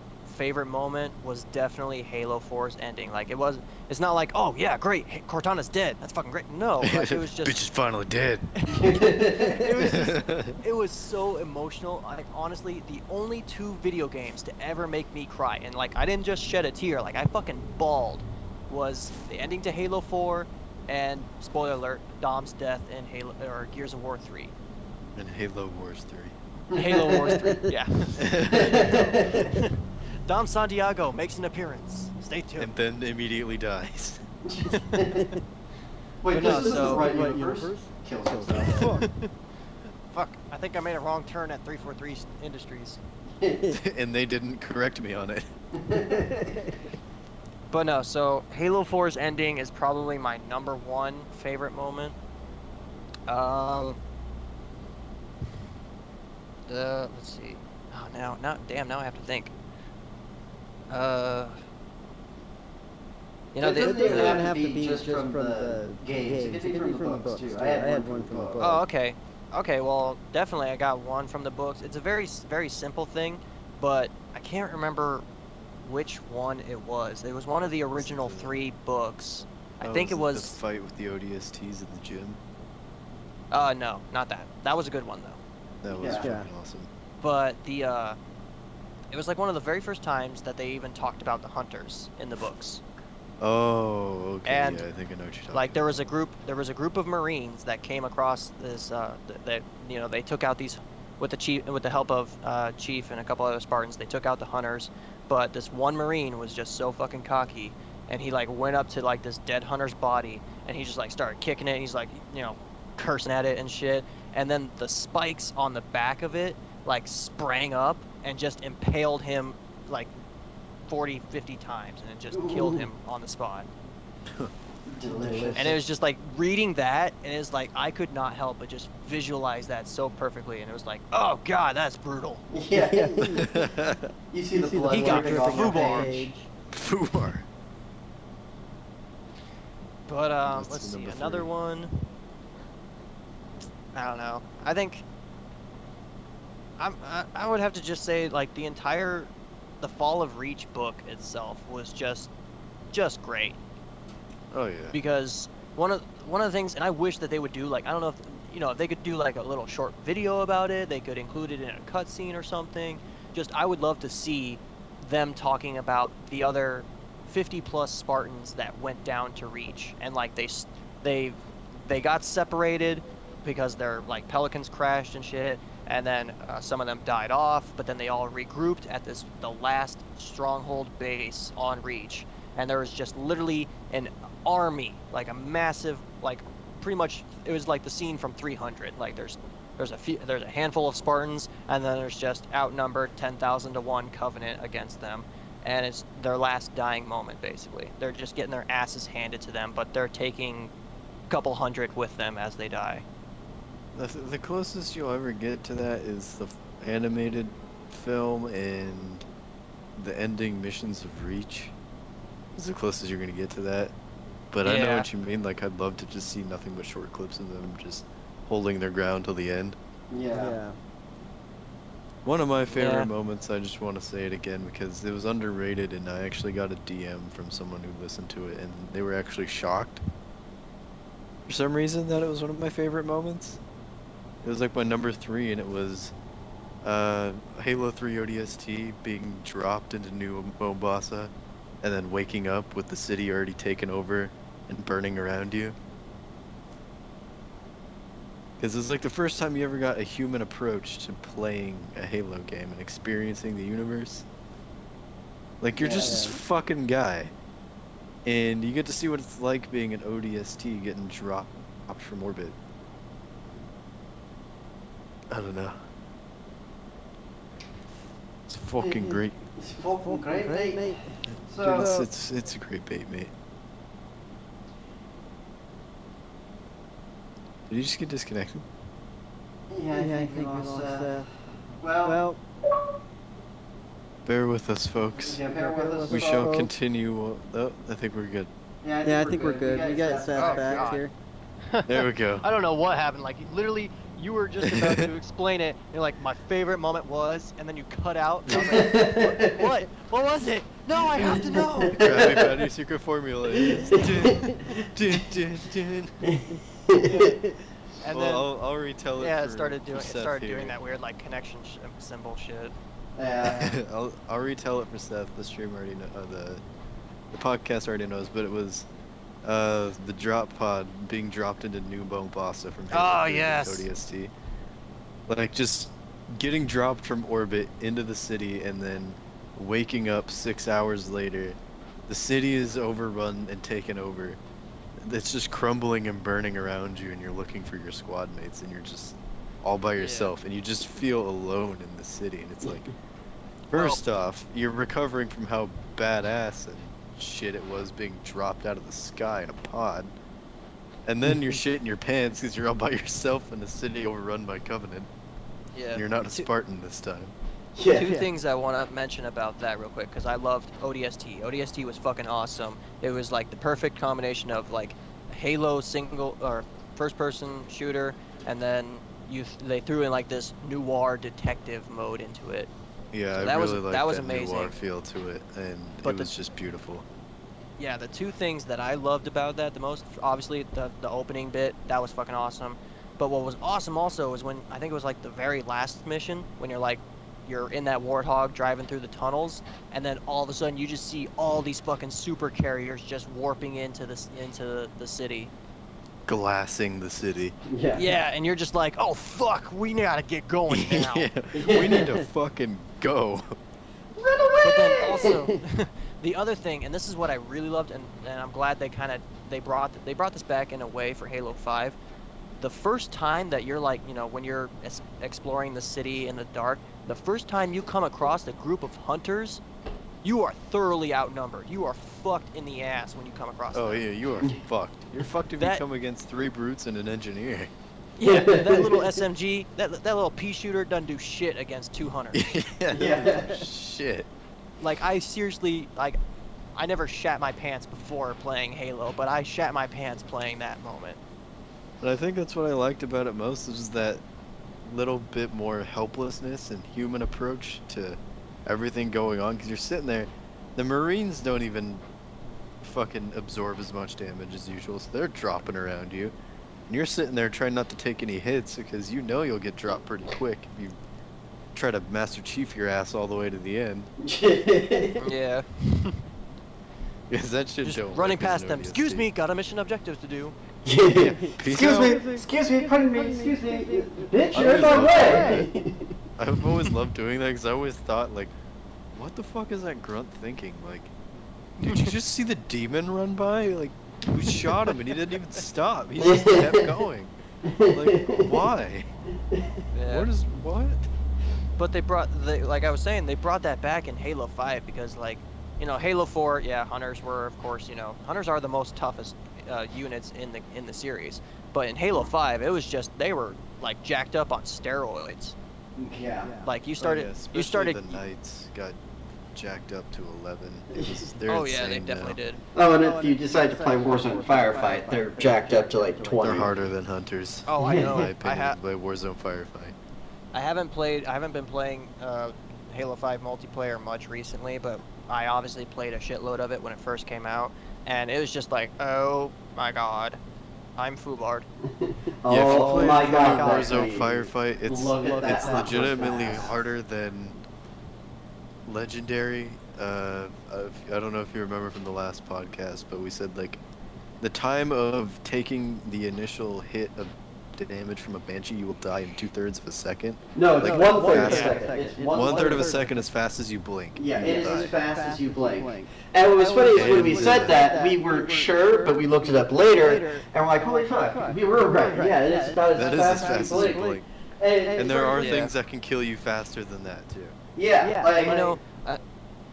favorite moment was definitely Halo 4's ending. Like, it was. It's not like, oh yeah, great, Cortana's dead. That's fucking great. No, like, it was [laughs] just. Bitch is finally dead. [laughs] it was just, it was so emotional. Like honestly, the only two video games to ever make me cry, and like I didn't just shed a tear, like I fucking bawled, was the ending to Halo 4, and spoiler alert, Dom's death in Halo or Gears of War 3. and Halo Wars 3. Halo Wars 3, [laughs] yeah. Dom Santiago makes an appearance. Stay tuned. and then immediately dies. [laughs] Wait, But this no, isn't so- the right Right universe? universe? Kills Kills himself. [laughs] Fuck, I think I made a wrong turn at 343 Industries. [laughs] and they didn't correct me on it. But no, so Halo 4's ending is probably my number one favorite moment. Um, the let's see. Oh, now, now, damn, now I have to think. Uh, you know, It they, doesn't It even doesn't have to be just from the games. It could be from the books, too. I had one from the book. Oh, okay. Okay, well, definitely I got one from the books. It's a very, very simple thing, but I can't remember which one it was. It was one of the original three books. I Oh, think it was the fight with the ODSTs at the gym. Uh, no, not that. That was a good one though. That was Yeah. Yeah. fucking awesome. But the, uh, it was like one of the very first times that they even talked about the hunters in the books. Oh, okay. And, yeah, I think I know what you're talking Like there about. was a group, there was a group of Marines that came across this. Uh, that you know they took out these with the chief, with the help of uh, Chief and a couple other Spartans, they took out the hunters. But this one Marine was just so fucking cocky, and he like went up to like this dead hunter's body, and he just like started kicking it. And he's like, you know, cursing at it and shit. And then the spikes on the back of it like sprang up and just impaled him like 40, 50 times, and it just killed him on the spot. Delicious. And it was just like reading that, and it's like I could not help but just visualize that so perfectly, and it was like, oh god, that's brutal. yeah. [laughs] Yeah. [laughs] you see the see blood He got dripping off your foobar. page. Fubar. But um, let's see, another three. one. I don't know. I think I'm, I would have to just say like the entire the Fall of Reach book itself was just just great. Oh yeah. because one of one of the things and I wish that they would do like I don't know if you know if they could do like a little short video about it they could include it in a cutscene or something. Just I would love to see them talking about the other 50 plus Spartans that went down to Reach and like they they they got separated because their like pelicans crashed and shit and then uh, some of them died off but then they all regrouped at this the last stronghold base on Reach. And there was just literally an army like a massive like pretty much it was like the scene from 300 like there's there's a few there's a handful of Spartans and then there's just outnumbered 10,000 to 1 covenant against them. And it's their last dying moment basically. They're just getting their asses handed to them but they're taking a couple hundred with them as they die The, the closest you'll ever get to that is the f- animated film and the ending missions of Reach. Is the closest you're gonna get to that. But I know what you mean. Like I'd love to just see nothing but short clips of them just holding their ground till the end. Yeah. One of my favorite Yeah. moments. I just want to say it again because it was underrated, and I actually got a DM from someone who listened to it, and they were actually shocked for some reason that it was one of my favorite moments. It was like my number three, and it was uh, Halo 3 ODST being dropped into New Mombasa, and then waking up with the city already taken over and burning around you. Because it's like the first time you ever got a human approach to playing a Halo game and experiencing the universe. Like you're just this fucking guy, and you get to see what it's like being an ODST getting dropped from orbit. I don't know. It's fucking great. It's fucking great, Great, mate. mate. So, It's, it's it's a great bait, mate. Did you just get disconnected? yeah, I think we lost, uh, well, Well, Bear with us, folks. yeah, bear with us. We so- shall continue. Oh, I think we're good. Yeah, yeah, I think we're good. We got Seth Seth Oh, back God. here. There we go. [laughs] I don't know what happened. Like literally, you were just [laughs] about to explain it. You're like, my favorite moment was, and then you cut out. and I was like, what? [laughs] what? What was it? No, I have to know. [laughs] Krabby Patty secret formula. is dun, dun, dun, dun. And well, then I'll, I'll retell it. yeah, it started doing it started here. doing that weird like connection sh- symbol shit. Yeah. I'll, I'll retell it for Seth. The stream already know, uh, the the podcast already knows, but it was uh, the drop pod being dropped into New Mombasa from Halo Oh, 3 yes. ODST. Like just getting dropped from orbit into the city and then waking up six hours later. The city is overrun and taken over. It's just crumbling and burning around you, and you're looking for your squad mates, and you're just all by Yeah. yourself, and you just feel alone in the city, and it's like. [laughs] First off, you're recovering from how badass and shit it was being dropped out of the sky in a pod. And then you're [laughs] shitting your pants because you're all by yourself in a city overrun by Covenant. Yeah. And you're not a Two- Spartan this time. Yeah. Two Yeah. things I want to mention about that real quick because I loved ODST. ODST was fucking awesome. It was like the perfect combination of like Halo single or first person shooter, and then you th- they threw in like this noir detective mode into it. Yeah, So I that was- really like that was noir amazing. feel to it, and But it the- was just beautiful. Yeah, the two things that I loved about that the most, obviously the the opening bit, that was fucking awesome. But what was awesome also was when I think it was like the very last mission when you're like you're in that warthog driving through the tunnels and then all of a sudden you just see all these fucking super carriers just warping into this into the city. glassing the city. Yeah. Yeah, and you're just like, oh fuck, we gotta get going [laughs] now. yeah, we need to fucking go. But then also, [laughs] [laughs] the other thing, and this is what I really loved, and, and I'm glad they kind of they brought they brought this back in a way for Halo 5. The first time that you're like, you know, when you're es- exploring the city in the dark, the first time you come across a group of hunters, you are thoroughly outnumbered. You are fucked in the ass when you come across Oh them. yeah, you are [laughs] fucked. You're fucked if That- you come against three brutes and an engineer. Yeah, that little SMG, that that little pea shooter doesn't do shit against two hunters. yeah. Yeah. Shit. Like I seriously like I never shat my pants before playing Halo, but I shat my pants playing that moment. And I think that's what I liked about it most is that little bit more helplessness and human approach to everything going on because you're sitting there. The Marines don't even fucking absorb as much damage as usual, so they're dropping around you. And you're sitting there trying not to take any hits because you know you'll get dropped pretty quick if you try to Master Chief your ass all the way to the end. [laughs] Yeah. [laughs] Because that shit Just don't running past them. Excuse me, got a mission objective to do. [laughs] Peace excuse out. me, excuse me, pardon me, excuse me, bitch, I you're in my always way. I've always loved doing that because I always thought like, what the fuck is that grunt thinking? Like, did you just see the demon run by? Like, we shot him and he didn't even stop. He just kept going. Like, why? Yeah. What is what? But they brought they like I was saying, they brought that back in Halo 5 because like, you know, Halo 4, yeah, hunters were of course, you know, hunters are the most toughest uh, units in the in the series. But in Halo 5, it was just they were like jacked up on steroids. yeah. Like you started oh, yeah, you started The knights got jacked up to 11. It was, [laughs] they're Oh yeah, they definitely now. did. Oh, and if you decide to play Warzone Firefight, they're jacked up to like 20. They're harder than hunters. Oh, I know. In my I opinion, ha- by Warzone Firefight. I haven't played. I haven't been playing uh, Halo 5 multiplayer much recently, but I obviously played a shitload of it when it first came out, and it was just like, oh my god, I'm Fubard. Oh [laughs] yeah, if you play my god, Warzone Firefight, it's Look at that it's Atlas legitimately pass. harder than Legendary. Uh, I don't know if you remember from the last podcast, but we said like the time of taking the initial hit of damage from a banshee, you will die in two thirds of a second. No, it's Like, one third of a fast- second. It's one, One third of a second as fast as you blink. Yeah, you it is will as fast as you blink. And what was funny is when we said that, we weren't sure, but we looked it up later, and we're like, holy fuck, we were right. Yeah, it is about as That is as fast fast as as you you blink. blink. And, And there are Yeah. things that can kill you faster than that too. Yeah, like, You know, uh,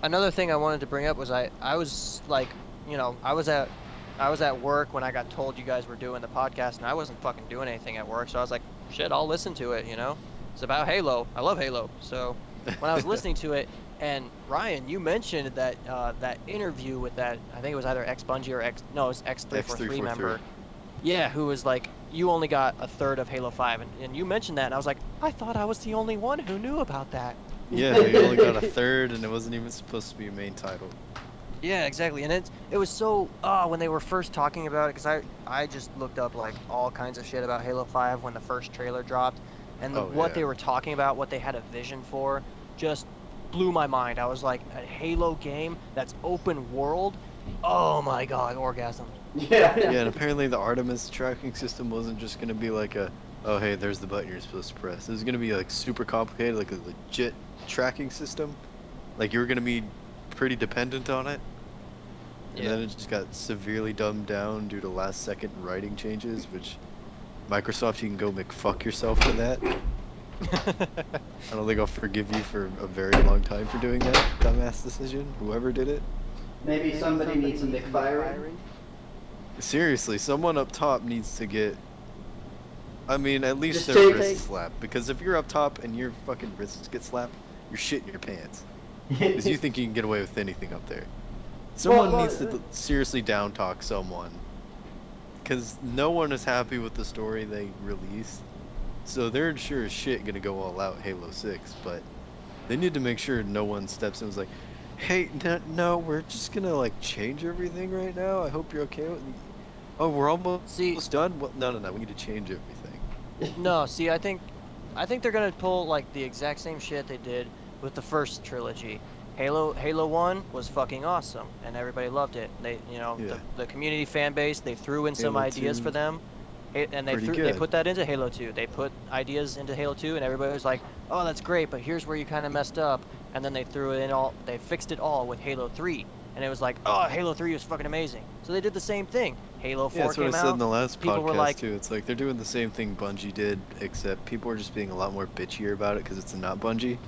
another thing I wanted to bring up was I I was like, you know, I was at I was at work when I got told you guys were doing the podcast, and I wasn't fucking doing anything at work, so I was like, shit, I'll listen to it. You know, it's about Halo. I love Halo. So when I was [laughs] listening to it, and Ryan, you mentioned that uh, that interview with that I think it was either X Bungie or X no, it was X three four three X343. member. Yeah, who was like, you only got a third of Halo 5, and, and you mentioned that, and I was like, I thought I was the only one who knew about that. Yeah, you only got a [laughs] third, and it wasn't even supposed to be a main title. Yeah, exactly. And it's it was so uh when they were first talking about it cuz I I just looked up like all kinds of shit about Halo 5 when the first trailer dropped and the, Oh, what yeah. they were talking about, what they had a vision for just blew my mind. I was like a Halo game that's open world. Oh my god, orgasm. [laughs] yeah. Yeah, and apparently the Artemis tracking system wasn't just gonna be like a, oh hey, there's the button you're supposed to press. It was gonna be like super complicated, like a legit tracking system. Like you were gonna be pretty dependent on it. And Yeah. then it just got severely dumbed down due to last second writing changes, which Microsoft, you can go make fuck yourself for that. [laughs] I don't think I'll forgive you for a very long time for doing that dumbass decision, whoever did it. Maybe somebody needs some McFiring. Seriously, someone up top needs to get. I mean, at least Just their take- wrists slapped. Because if you're up top and your fucking wrists get slapped, you're shitting your pants. Because you [laughs] think you can get away with anything up there. Someone well, needs to uh, seriously down talk someone. Because no one is happy with the story they released. So they're sure as shit gonna go all out Halo 6, but they need to make sure no one steps in and was like, hey, no, no, we're just gonna like change everything right now. I hope you're okay with Oh, we're almost See- almost done? Well, no, no, no, we need to change everything. [laughs] No, see, I think, I think they're gonna pull like the exact same shit they did with the first trilogy. Halo, Halo One was fucking awesome, and everybody loved it. They, you know, Yeah. the, the community fan base, they threw in some Halo ideas 2. for them. And they threw, they put that into Halo 2. They put ideas into Halo 2, and everybody was like, "Oh, that's great, but here's where you kind of messed up." And then they threw it in all. They fixed it all with Halo 3, and it was like, "Oh, Halo 3 was fucking amazing." So they did the same thing. Halo 4 Yeah, that's what I came said out. in the last people were podcast like- too. It's like they're doing the same thing Bungie did, except people are just being a lot more bitchier about it because it's not Bungie.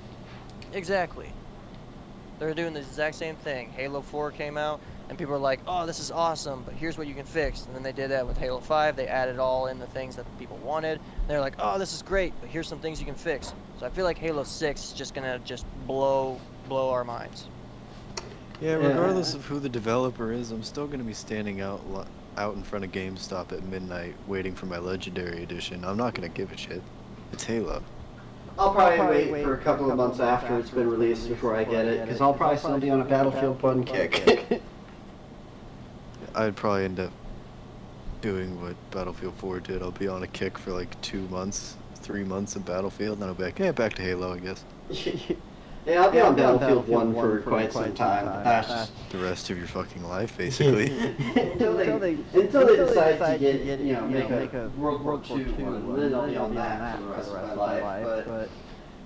Exactly. They're doing the exact same thing. Halo 4 came out, and people were like, "Oh, this is awesome, but here's what you can fix." And then they did that with Halo 5. They added all in the things that people wanted. They're like, "Oh, this is great, but here's some things you can fix." So I feel like Halo 6 is just gonna just blow blow our minds. Yeah, Yeah. regardless of who the developer is, I'm still gonna be standing out out in front of GameStop at midnight waiting for my Legendary Edition. I'm not gonna give a shit. It's Halo. I'll probably wait for a couple of months after it's been released before I get it, because I'll probably still be on a Battlefield 1 kick. [laughs] I'd probably end up doing what Battlefield 4 did. I'll be on a kick for like two months, three months in Battlefield, and then I'll be like, yeah, back to Halo, I guess. [laughs] yeah, I'll be on Battlefield 1 for quite some time, but that's just... The rest of your fucking life, [laughs] basically. [laughs] until they until they decide to get you know make a World War II one, then I'll be on that for the rest of my life. But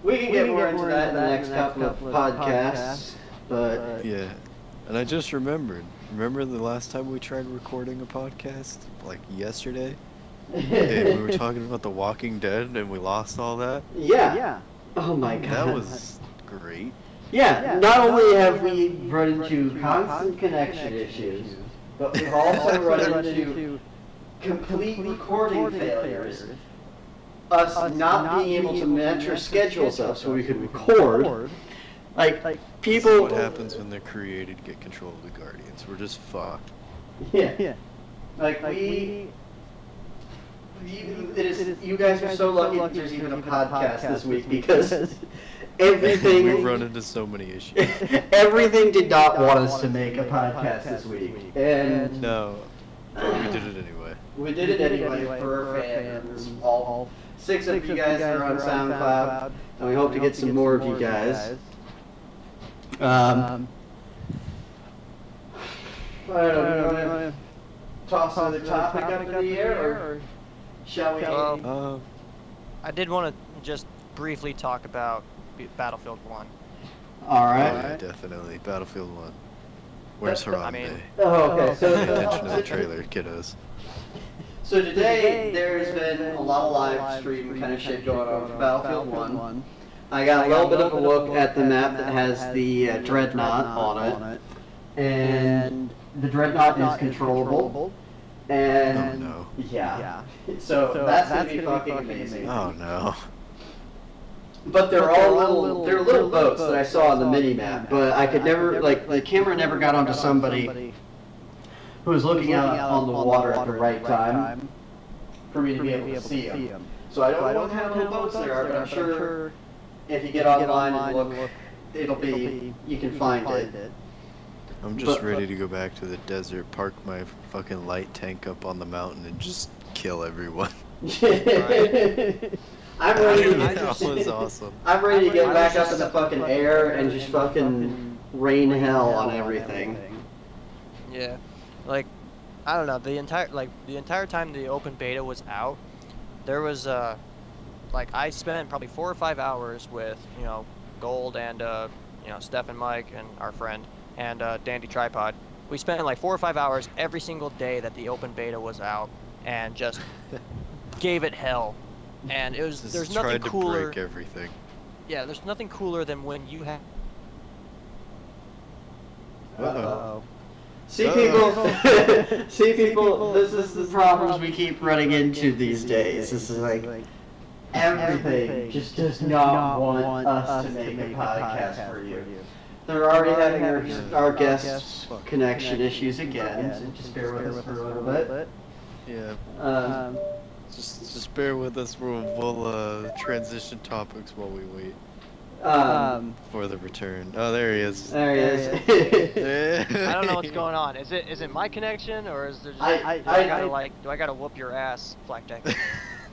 we can get more into that in the next couple of podcasts. But yeah. And I just remembered. Remember the last time we tried recording a podcast? Like yesterday? and we were [laughs] talking about The Walking Dead and we lost all that? yeah. Yeah. Oh my god. That was great. Yeah. Yeah. Not only have we run into constant connection issues, but we've also run into complete recording failures. Us not being able to match our schedules up so we could record. Like This is people. what happens when the created get control of the Guardians. We're just fucked. Yeah. Yeah. Like we. You, it is, you guys are so lucky that there's even a podcast this week because [laughs] everything We've run into so many issues. [laughs] everything did not want us to make a podcast this week, and No. But we did it anyway. we did it anyway for our fans. All six of you guys are on SoundCloud, and we hope to get some more of you guys. Um, I don't know. do you wanna Toss another topic up in the air, or shall we? Um, Uh, I did want to just briefly talk about B- Battlefield 1. Alright. oh, right. yeah, definitely. Battlefield 1. Where's Harambe? I mean- Oh, okay. So, [laughs] Pay attention to the trailer, kiddos. So today there's been a lot of live stream kind of shit going on for Battlefield 1. I got a little bit of a look at the map that has the uh, Dreadnought on it, and the Dreadnought is controllable, and Oh, yeah, [laughs] so, that's, gonna be fucking amazing. Oh no. But they're all little, they're little boats that I saw on the mini map, but I could never, like, the camera never got onto somebody who was looking out on the water at the right time for me to be able to see them. So I don't know what kind of little boats there are, but I'm sure if you get online and look, it'll be, you can find it. I'm just But- ready to go back to the desert, park my fucking light tank up on the mountain, and just kill everyone. [laughs] I'm ready to I get, that was awesome. I'm ready to get [laughs] back [laughs] up in the fucking air and just fucking rain hell on everything. Yeah, like I don't know the entire like the entire time the open beta was out, there was uh like I spent probably four or five hours with you know Gold and uh you know Steph and Mike and our friend and uh, Dandy Tripod. We spent like four or five hours every single day that the open beta was out and just [laughs] gave it hell. And it was Just there's nothing tried to cooler. break everything. Yeah, there's nothing cooler than when you have Uh-oh. See Uh-oh. people, [laughs] see people, this is the problems we keep running into these days. This is like, everything just does not want us to make a podcast for you. They're already having our, our guest connection issues again, so just bear with us for a little bit. Yeah, Um, just just bear with us. We'll, we'll uh, transition topics while we wait um, for the return. Oh, there he is. there he is. I [laughs] [laughs] I don't know what's going on. Is it is it my connection or is there just I- do I, I- gotta I- like do I gotta whoop your ass, Blackjack? [laughs]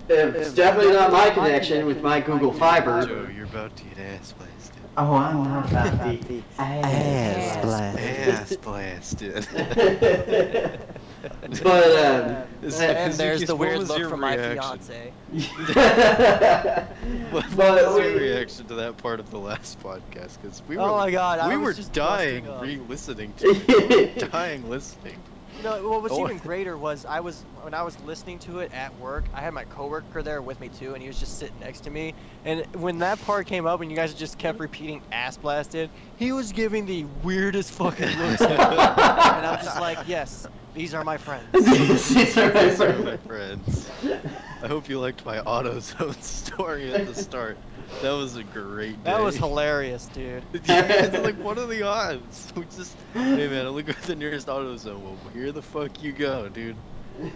It's definitely not my connection with my Google Fiber. Joe, you're about to get ass blasted. Oh, I'm not about the Ass ass blast. Ass blasted. [laughs] but um, Is- And Kazuki, there's the what weird look from my reaction? fiance. [laughs] [laughs] What, what But was your reaction to that part of the last podcast? Because we were, Oh my god, we were dying re-listening to it. dying listening. You know, what was Oh. even greater was I was when I was listening to it at work. I had my coworker there with me too, and he was just sitting next to me. And when that part came up, and you guys just kept repeating "ass blasted," he was giving the weirdest fucking looks. and I'm just like, yes, these are my friends. [laughs] These are my These are my friends. friends. I hope you liked my AutoZone [laughs] story at the start. That was a great day. That was hilarious, dude. yeah, [laughs] it's like, what are the odds? We just, hey man, look at the nearest AutoZone. Well, here the fuck you go, dude.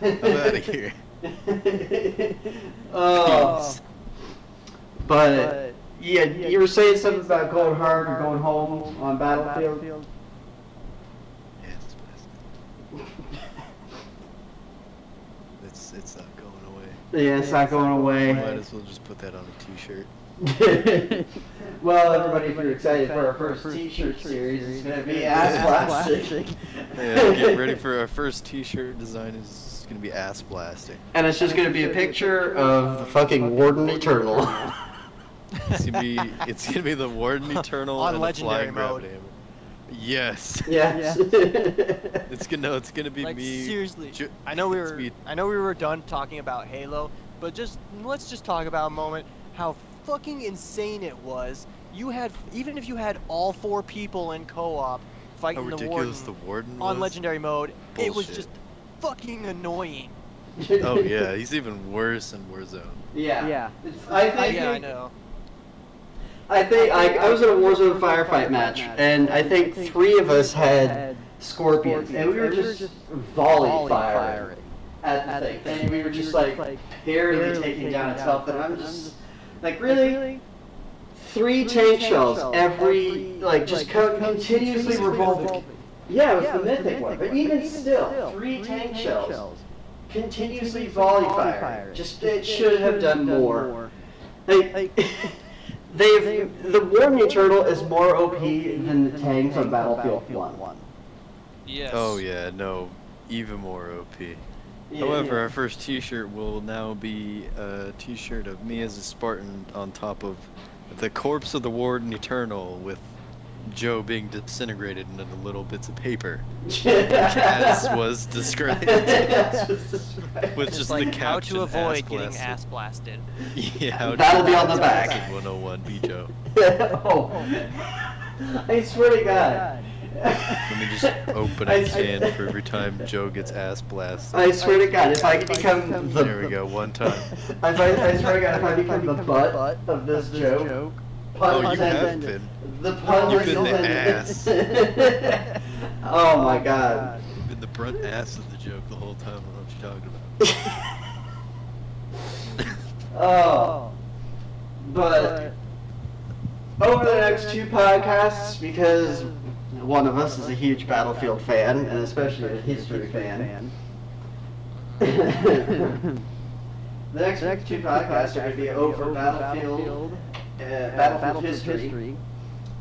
I'm out of here. oh, but yeah, you were saying something about going hard or going home on Battlefield. Yeah, it's best. It's it's not going away. Yeah, it's not going away. Might as well just put that on a T-shirt. [laughs] well, everybody, if you're excited for our first T-shirt series, it's gonna be ass blasting. [laughs] Yeah, get ready for our first T-shirt design. is gonna be ass blasting. And it's just gonna be a picture of the fucking Warden Eternal. [laughs] It's gonna be it's gonna be the Warden Eternal On and legendary the flying mode. Grab Hammer. Yes. yes. [laughs] It's gonna no, it's gonna be like me. seriously, ju- I know we were I know we were done talking about Halo, but just let's just talk about a moment how fucking insane it was. You had even if you had all four people in co-op How fighting the warden ridiculous the Warden on legendary mode, it was just fucking annoying. [laughs] Oh yeah, he's even worse in Warzone. Yeah. Yeah. It's- I think. yeah, I know. I think I, I was in a Warzone firefight match, and I think three of us had scorpions, and we were just volley firing at the thing, and we were just like barely taking down its health, and I'm just like, really? Three tank shells every, like, just co- continuously revolving. Yeah, it was the mythic one, but even still, three tank shells continuously volley firing. Just it should have done more. Like, they've the Warden Eternal is more OP than the tanks on Battlefield One. Yes. Oh yeah, no, even more OP. However, our first T-shirt will now be a T-shirt of me as a Spartan on top of the corpse of the Warden Eternal, with Joe being disintegrated into little bits of paper, [laughs] [laughs] as was described. With It's just like the how caption to avoid ass getting blasted. ass blasted. Yeah, how That'll be on the back. acid 101, be Joe. [laughs] oh, I swear to God. Let me just open I- a can for every time Joe gets ass blasted. I swear to God, if I become the There we go, one time. I, I swear to God, if I become the butt of this joke, Oh, pun you have been. The pun You've been the intended. [laughs] oh my oh, God. You've been the brunt ass of the joke the whole time. I don't know what you're talking about. [laughs] Oh. But over the next two podcasts, because one of us is a huge Battlefield fan, and especially a history fan. [laughs] the next two podcasts are going to be over Battlefield, uh, Battlefield history.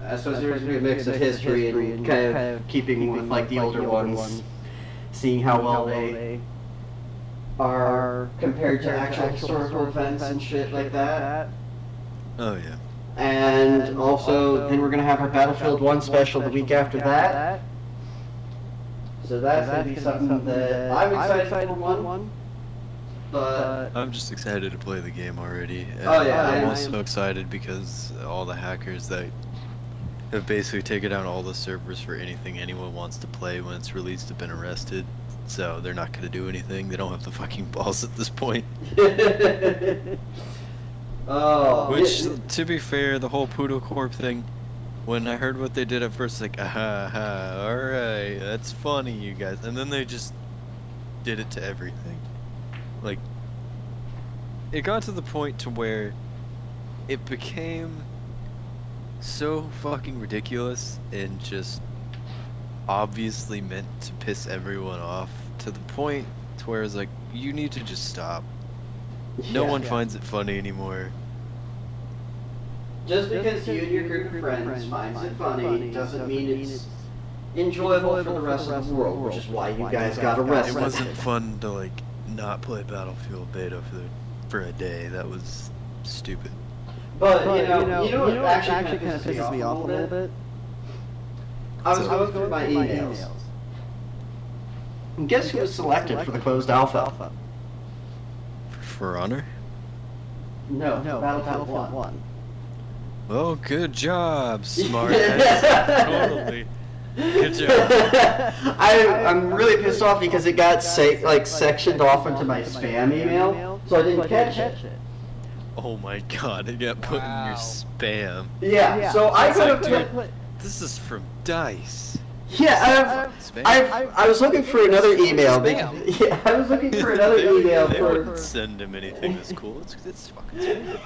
Uh, so there's going to be a mix of history and kind of keeping with like the older ones, seeing how well they are compared to actual historical events and shit like that. Oh yeah. And also, then we're gonna have our Battlefield One special the week after that. So that's gonna be something that I'm excited for one. But I'm just excited to play the game already. And Oh, yeah, I'm I- also excited because all the hackers that have basically taken down all the servers for anything anyone wants to play when it's released have been arrested. So they're not gonna do anything. They don't have the fucking balls at this point. [laughs] oh, Which, to be fair, the whole Poodle Corp thing, when I heard what they did at first, like, aha, aha, alright, that's funny, you guys. And then they just did it to everything. Like, it got to the point to where it became so fucking ridiculous and just obviously meant to piss everyone off to the point to where it's like, you need to just stop. No yeah. one finds it funny anymore. Just because you and your group of friends finds it funny doesn't mean it's enjoyable for the rest of the world, which is why you guys got arrested. It arrested. wasn't fun to like not play Battlefield Beta for for a day. That was stupid. But, But, you know, you know, what actually, kind of pisses me off a little bit? I was so, I was going through my emails. And guess who was selected for the closed alpha? Alpha? For Honor? No, No, Battlefield 1. Battlefield 1. Oh, good job, smart ass. [laughs] totally. Good job. [laughs] I, I'm really pissed off because it got se- like sectioned off into my spam email, so I didn't catch it. Oh my god, it got put in your spam. Yeah, so I It's could like, have. dude, This is from Dice. Yeah, Spam. I've, I've, I was looking for another email. Because, [laughs] yeah, I was looking for another [laughs] They- email they for. wouldn't send him anything that's cool. It's, it's fucking spam.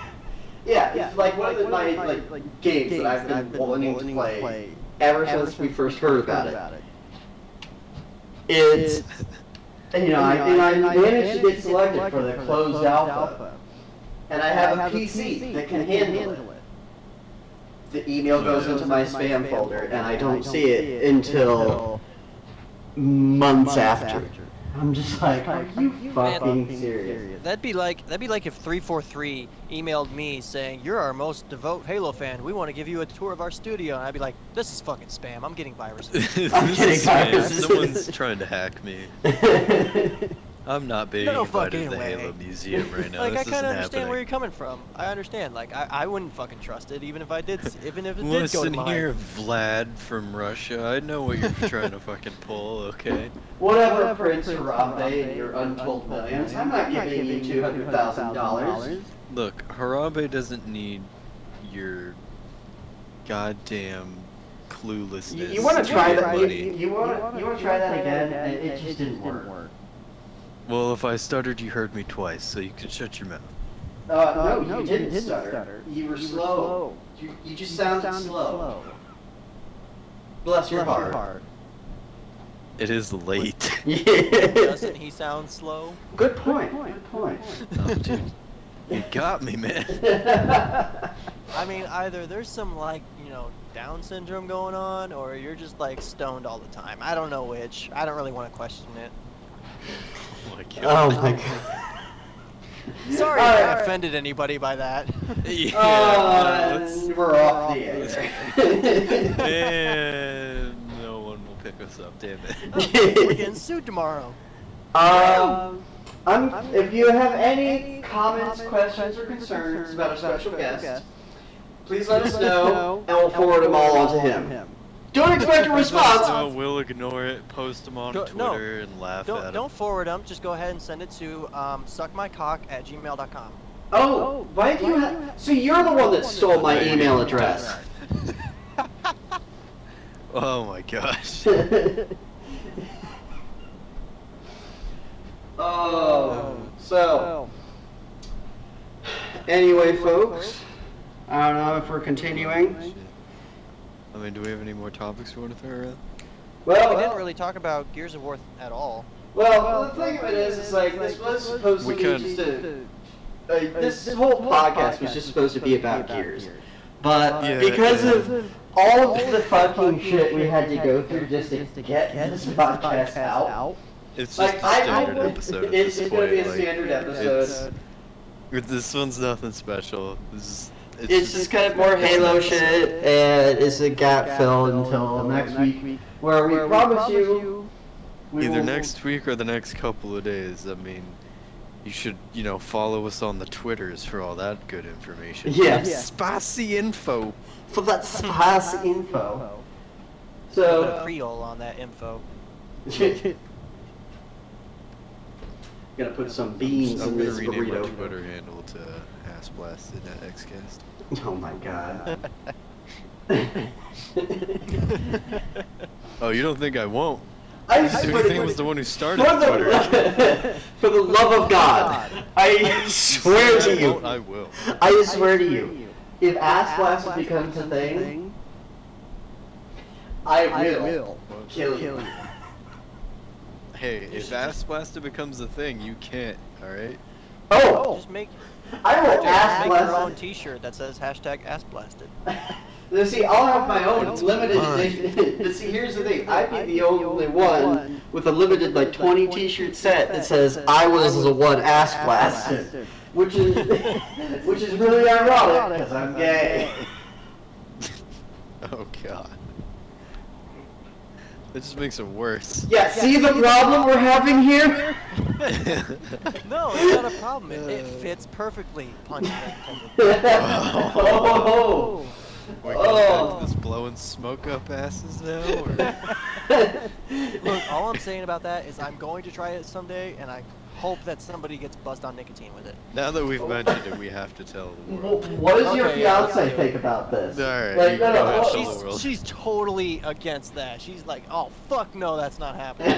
Yeah, it's like one of the, my like games that I've been wanting to play ever since we first heard about it. It's you know, I, and I managed to get selected for the closed alpha, and I have a PC that can handle it. The email goes into my spam folder, and I don't see it until months after. I'm just like, are you fucking serious? That'd be like that'd be like if 343 emailed me saying you're our most devout Halo fan. We want to give you a tour of our studio, and I'd be like, this is fucking spam. I'm getting viruses. [laughs] This I'm is kidding, spam. guys. Someone's trying to hack me. [laughs] I'm not being No invited fucking to the way. Halo Museum [laughs] right now. like this I kind of understand happening. where you're coming from. I understand. Like I, I wouldn't fucking trust it, even if I did, even if it did go to Listen mine. here, Vlad from Russia. I know what you're [laughs] trying to fucking pull, okay? Whatever, Prince Harambe and your untold millions, I'm not giving you two hundred thousand dollars. Look, Harambe doesn't need your goddamn cluelessness. You, you want to to try that? You, you want you want to try that again? And it just didn't work. Well, if I stuttered, you heard me twice, so you can shut your mouth. Uh, no, you didn't stutter. You were slow. You, you just sounded slow. Bless your heart. It is late. [laughs] Doesn't he sound slow? Good point. Good point. oh, dude, you [laughs] got me, man. [laughs] I mean, either there's some like you know Down syndrome going on, or you're just like stoned all the time. I don't know which. I don't really want to question it. Oh my god. oh my god. Sorry right, I offended anybody by that. [laughs] Yeah. Uh, let's- we're off the [laughs] air. and no one will pick us up, damn it. Oh, we're getting sued tomorrow. Um, I'm, if you have any comments, questions, or concerns about a special guest, please let us know, and we'll forward them all on to him. Don't expect a [laughs] No, response. we'll ignore it, post them on Go- no. Twitter, and laugh at Don't them. don't forward them. Just go ahead and send it to um, suckmycock at gmail.com. Oh, why do you have? So you're the one that stole my email address. [laughs] Oh my gosh. [laughs] oh, so anyway, folks, I don't know if we're continuing. Shit. I mean, do we have any more topics we want to throw around? Well, we didn't really talk about Gears of War at all. Well, the thing of it is, it's like this was supposed We to be could- just a. Uh, this whole podcast was just supposed to be about Gears, but Yeah. because of all of the fucking shit we had to go through just to get this podcast out, It's just like a I, standard I episode at it's, it's gonna be a like, standard it's- episode. This one's nothing special. This is, it's, It's just kind of more Halo shit, and it's a gap fill until next week, where we promise you. we either will- next week or the next couple of days. I mean, you should, you know, follow us on the Twitters for all that good information. Yes. Spicy info. for that spicy info. So. Put So. a Creole on that info. [laughs] Gonna put some beans I'm in gonna rename my burrito. Twitter handle to Ass Blasted at Xcast. [laughs] Oh my god. [laughs] Oh, you don't think I won't? I Who swear do you to think was the one who started for Twitter? the, [laughs] for the love of God, I swear to I won't, I you, will. I swear to you, if ass blasted becomes a thing, I will kill you. Hey, if Ass Blasted becomes a thing, you can't, alright? Oh. oh, Just make I will ass make your own. T-shirt that says hashtag ass blasted. [laughs] Now, see, I'll have my own limited edition. [laughs] but see, here's the thing: I'd be the only one with a limited like 20 T-shirt set that says "I was the one ass blasted," which is [laughs] which is really ironic because I'm gay. Oh god. That just makes it worse. Yeah, see the problem we're having here? [laughs] no, it's not a problem. It, it fits perfectly. Pun intended. oh. We're Oh. to this oh. blowing smoke up asses now? Or? [laughs] Look, all I'm saying about that is I'm going to try it someday, and I hope that somebody gets buzzed on nicotine with it. Now that we've mentioned it, we have to tell the world. What does your Okay, yeah, fiance let's do it. think about this? Alright, like, you no, go no, ahead, what- tell world. She's she's totally against that. She's like, oh fuck no, that's not happening.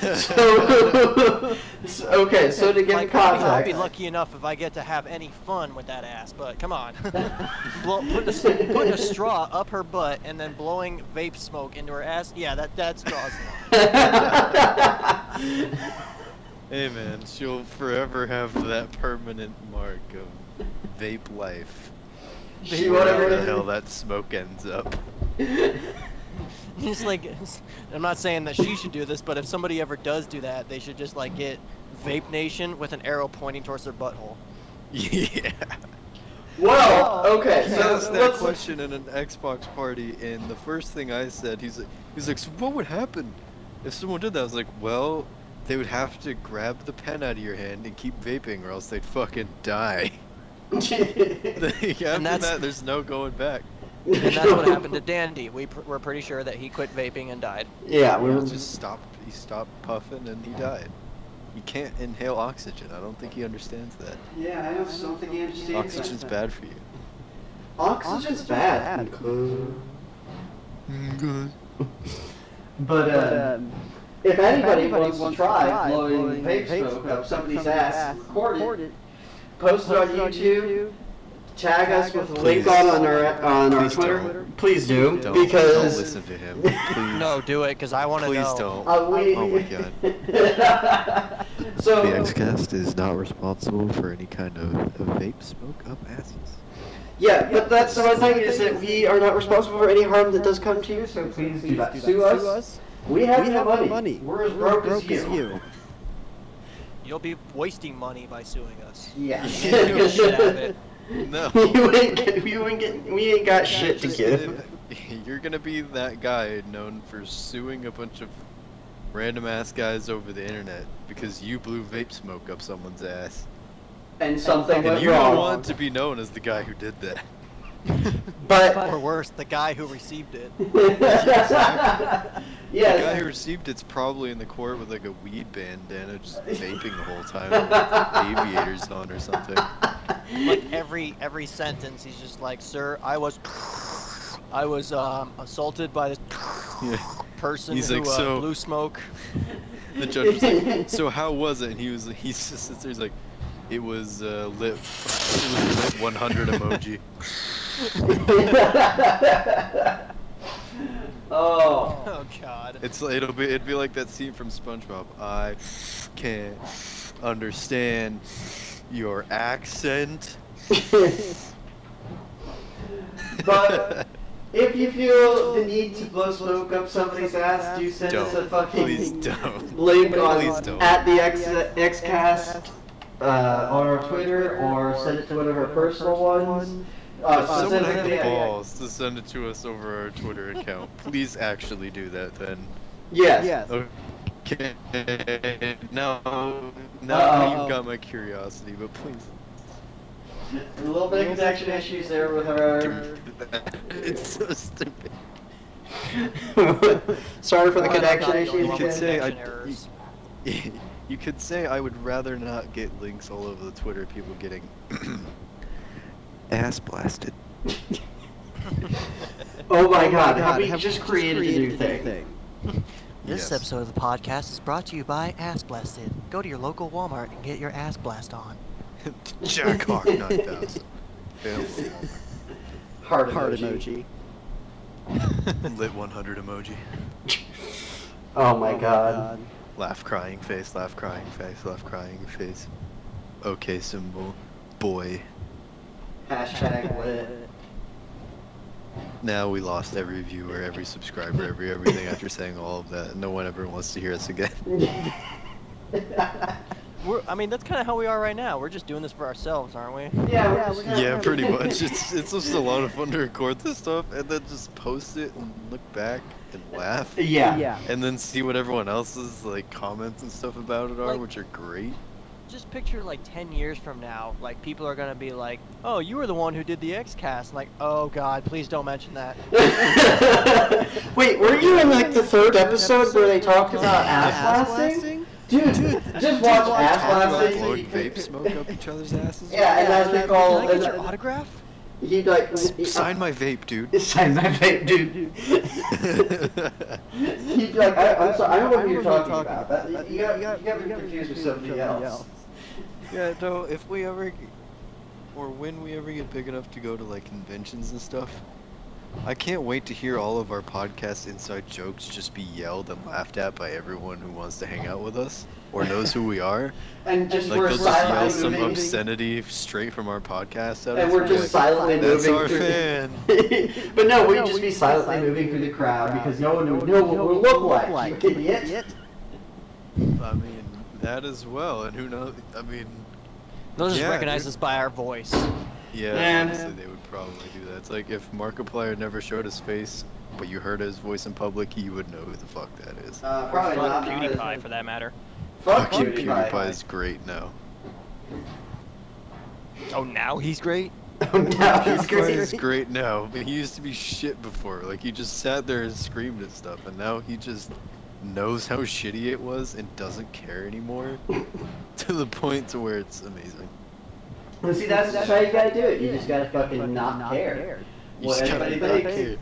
[laughs] so, [laughs] so- okay, so to give like, I'll be, I'll context, be lucky enough if I get to have any fun with that ass, but come on. [laughs] Blow, putting, a, putting a straw up her butt and then blowing vape smoke into her ass, yeah, that, that straws Hey man, she'll forever have that permanent mark of vape life. she whatever the hell that smoke ends up. Just like, I'm not saying that she should do this, but if somebody ever does do that, they should just like get Vape Nation with an arrow pointing towards their butthole. [laughs] Yeah. Well, oh. okay, He so asked that let's. question in an Xbox party, and the first thing I said, he's like, he's like, so what would happen if someone did that? I was like, well, they would have to grab the pen out of your hand and keep vaping, or else they'd fucking die. [laughs] [laughs] After that's- that, there's no going back. And that's what happened to Dandy. We pr- we're pretty sure that he quit vaping and died. Yeah, we He were just stopped. He stopped puffing, and he died. He can't inhale oxygen. I don't think he understands that. Yeah, I just don't think he understands. Oxygen's bad for you. Oxygen's bad. Good. But uh, um, if anybody, anybody wants, wants to try blowing vape smoke up somebody's ass, record it, post it on YouTube, tag us with a link Please. on, on our on our Please Twitter. Please do Don't, because don't listen to him. Please. No, do it, because I want to Please know. don't. Uh, we, Oh my god. [laughs] so The XCast is not responsible for any kind of, of vape smoke up asses. yeah, but that's the one thing is that we are not responsible for any harm that does come to you. So please do not sue us. We have, We no have money. money. We're as We're broke, as you. You'll be wasting money by suing us. [laughs] Yeah. You can't do shit out of it. [laughs] No. you ain't get, you ain't get, we ain't got shit to Just- give. [laughs] You're gonna be that guy known for suing a bunch of random ass guys over the internet because you blew vape smoke up someone's ass. And something And went you wrong. don't want to be known as the guy who did that. [laughs] But Or worse, the guy who received it. [laughs] Yeah, The yes. guy who received it's probably in the court with like a weed bandana just vaping the whole time with aviators on or something. Like every every sentence, he's just like, "Sir, I was, I was um, assaulted by this Yeah. person He's who like, uh, "So- blew smoke." The judge was like, [laughs] "So how was it?" And he was, he just he's like, "It was uh, lit, it was lit 100 emoji." [laughs] oh. Oh God. It's it'll be it'd be like that scene from SpongeBob. I can't understand your accent. [laughs] but if you feel the need to blow smoke up somebody's ass, do send us a Don't. fucking Please don't. link on Please don't. at the X Xcast uh, on our Twitter or send it to one of our personal ones. Uh, If someone had the balls to send it to us over our Twitter account, please actually do that then. Yes. Yes. Okay. Now, now Uh-oh. you've got my curiosity, but please. A little bit of connection issues there with our. it's so stupid. [laughs] Sorry for the connection I'm not the issues. only You could say I- you- [laughs] You could say I would rather not get links all over the Twitter, people getting [clears throat] ass blasted. [laughs] Oh, oh my god, God, have we have just created a new thing? [laughs] This Yes. episode of the podcast is brought to you by Ass Blasted. Go to your local Walmart and get your ass blast on. Jack Hawk 9000. Available. Heart, Heart emoji. emoji. Lit 100 emoji. [laughs] Oh my oh god. Laugh crying face, laugh crying face, laugh crying face. Okay symbol. Boy. Hashtag [laughs] lit. now we lost every viewer, every subscriber, every everything after saying all of that. No one ever wants to hear us again. [laughs] We're, I mean, that's kind of how we are right now. We're just doing this for ourselves, aren't we? yeah, Yeah, we're gonna- Yeah, pretty much. [laughs] It's it's just a lot of fun to record this stuff and then just post it and look back and laugh. Yeah. Yeah. And then see what everyone else's like comments and stuff about it are, Like- which are great. Just picture like 10 years from now, like people are gonna be like, "Oh, you were the one who did the X-Cast." Like, "Oh God, please don't mention that." [laughs] Wait, were you in like the third episode where they talked about ass blasting? Dude, just watch ass blasting. Blowing vape smoke up each other's asses. Yeah, and that's we Can call. I get and your that- autograph? He like S- Sign my vape, dude. [laughs] Sign my vape, dude. [laughs] He'd be like, I, I'm sorry, I don't know what you're talking about. That, you, got, you got me confused with somebody else. Yeah, no, if we ever, or when we ever get big enough to go to like conventions and stuff, I can't wait to hear all of our podcast inside jokes just be yelled and laughed at by everyone who wants to hang out with us or knows who we [laughs] are. And just Like we're they'll just yell some moving, obscenity straight from our podcast out. and us, we're just like, silently That's moving our through. fan. The... [laughs] but no, we'd just be silently moving through the crowd because no one would know what we look like. You idiot. I mean, that as well, and who knows? I mean, They'll just Yeah, recognize dude. us by our voice. yeah, Yeah. honestly, they would probably do that. It's like if Markiplier never showed his face, but you heard his voice in public, you would know who the fuck that is. Uh, probably Fuck not. PewDiePie, for that matter. Fuck Fucking PewDiePie. PewDiePie is great now. Oh, now he's great. [laughs] Oh, no, he's PewDiePie is great. great now, but he used to be shit before. Like he just sat there and screamed and stuff, and now he just knows how shitty it was and doesn't care anymore. [laughs] to the point to where it's amazing. Well, see, that's, that's how you gotta do it. You just gotta fucking not care. You What just gotta everybody not thinks. care.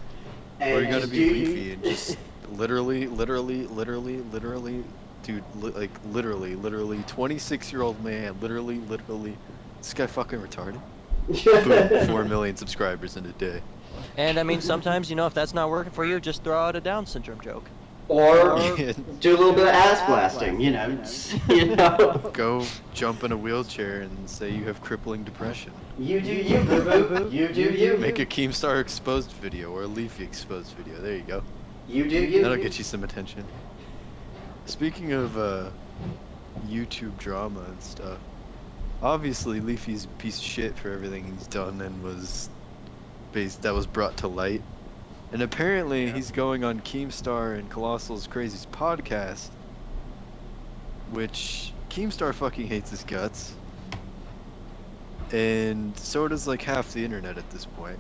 And Or you gotta be do leafy and just [laughs] literally, literally, literally, literally, dude, li- like literally, literally, 26 year old man, literally, literally, this guy fucking retarded. Boom, 4 [laughs] million subscribers in a day. And I mean, sometimes, you know, if that's not working for you, just throw out a Down syndrome joke. Or [laughs] do a little bit of ass blasting, you know. [laughs] You know. go jump in a wheelchair and say you have crippling depression. You do you, boo boo. [laughs] You do you. Make a Keemstar exposed video or a Leafy exposed video. There you go. You do you. That'll get you some attention. Speaking of uh, YouTube drama and stuff, obviously Leafy's a piece of shit for everything he's done and was based that was brought to light. And apparently he's going on Keemstar and Colossal's Crazies podcast, which Keemstar fucking hates his guts. And so does like half the internet at this point.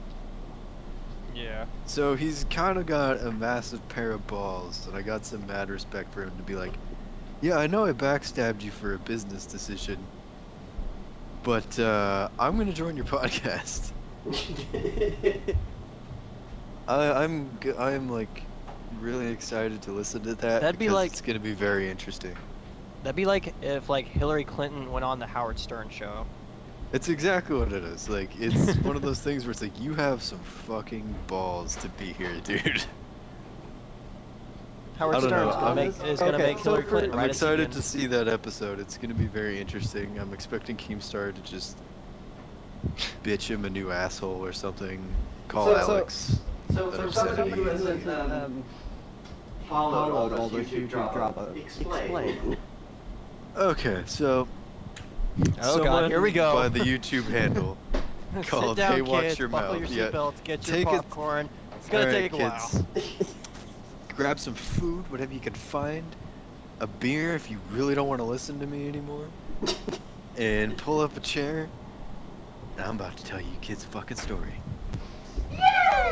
Yeah. So he's kind of got a massive pair of balls, and I got some mad respect for him to be like, yeah, I know I backstabbed you for a business decision, but uh, I'm gonna join your [laughs] podcast. [laughs] I, I'm g- I'm like really excited to listen to that. That'd be like- it's gonna be very interesting. That'd be like if like Hillary Clinton went on the Howard Stern show. It's exactly what it is. Like it's [laughs] one of those things where it's like you have some fucking balls to be here, [laughs] dude. Howard Stern know, is gonna I'm- make is gonna Okay, make Hillary for- Clinton I'm excited to see that episode. It's gonna be very interesting. I'm expecting Keemstar to just [laughs] bitch him a new asshole or something. Call So- so- Alex. So an for somebody obscenity. who hasn't um, Um, followed all followed those YouTube drama, explain. Okay, so Oh god, here we go. by the YouTube handle [laughs] Sit called down, Hey Watch kids, Your buckle Mouth. your Yeah. seatbelts, get your Take it- popcorn. It's gonna Alright, take a while. kids. Grab some food, whatever you can find. A beer if you really don't want to listen to me anymore. and pull up a chair. I'm about to tell you kids a fucking story.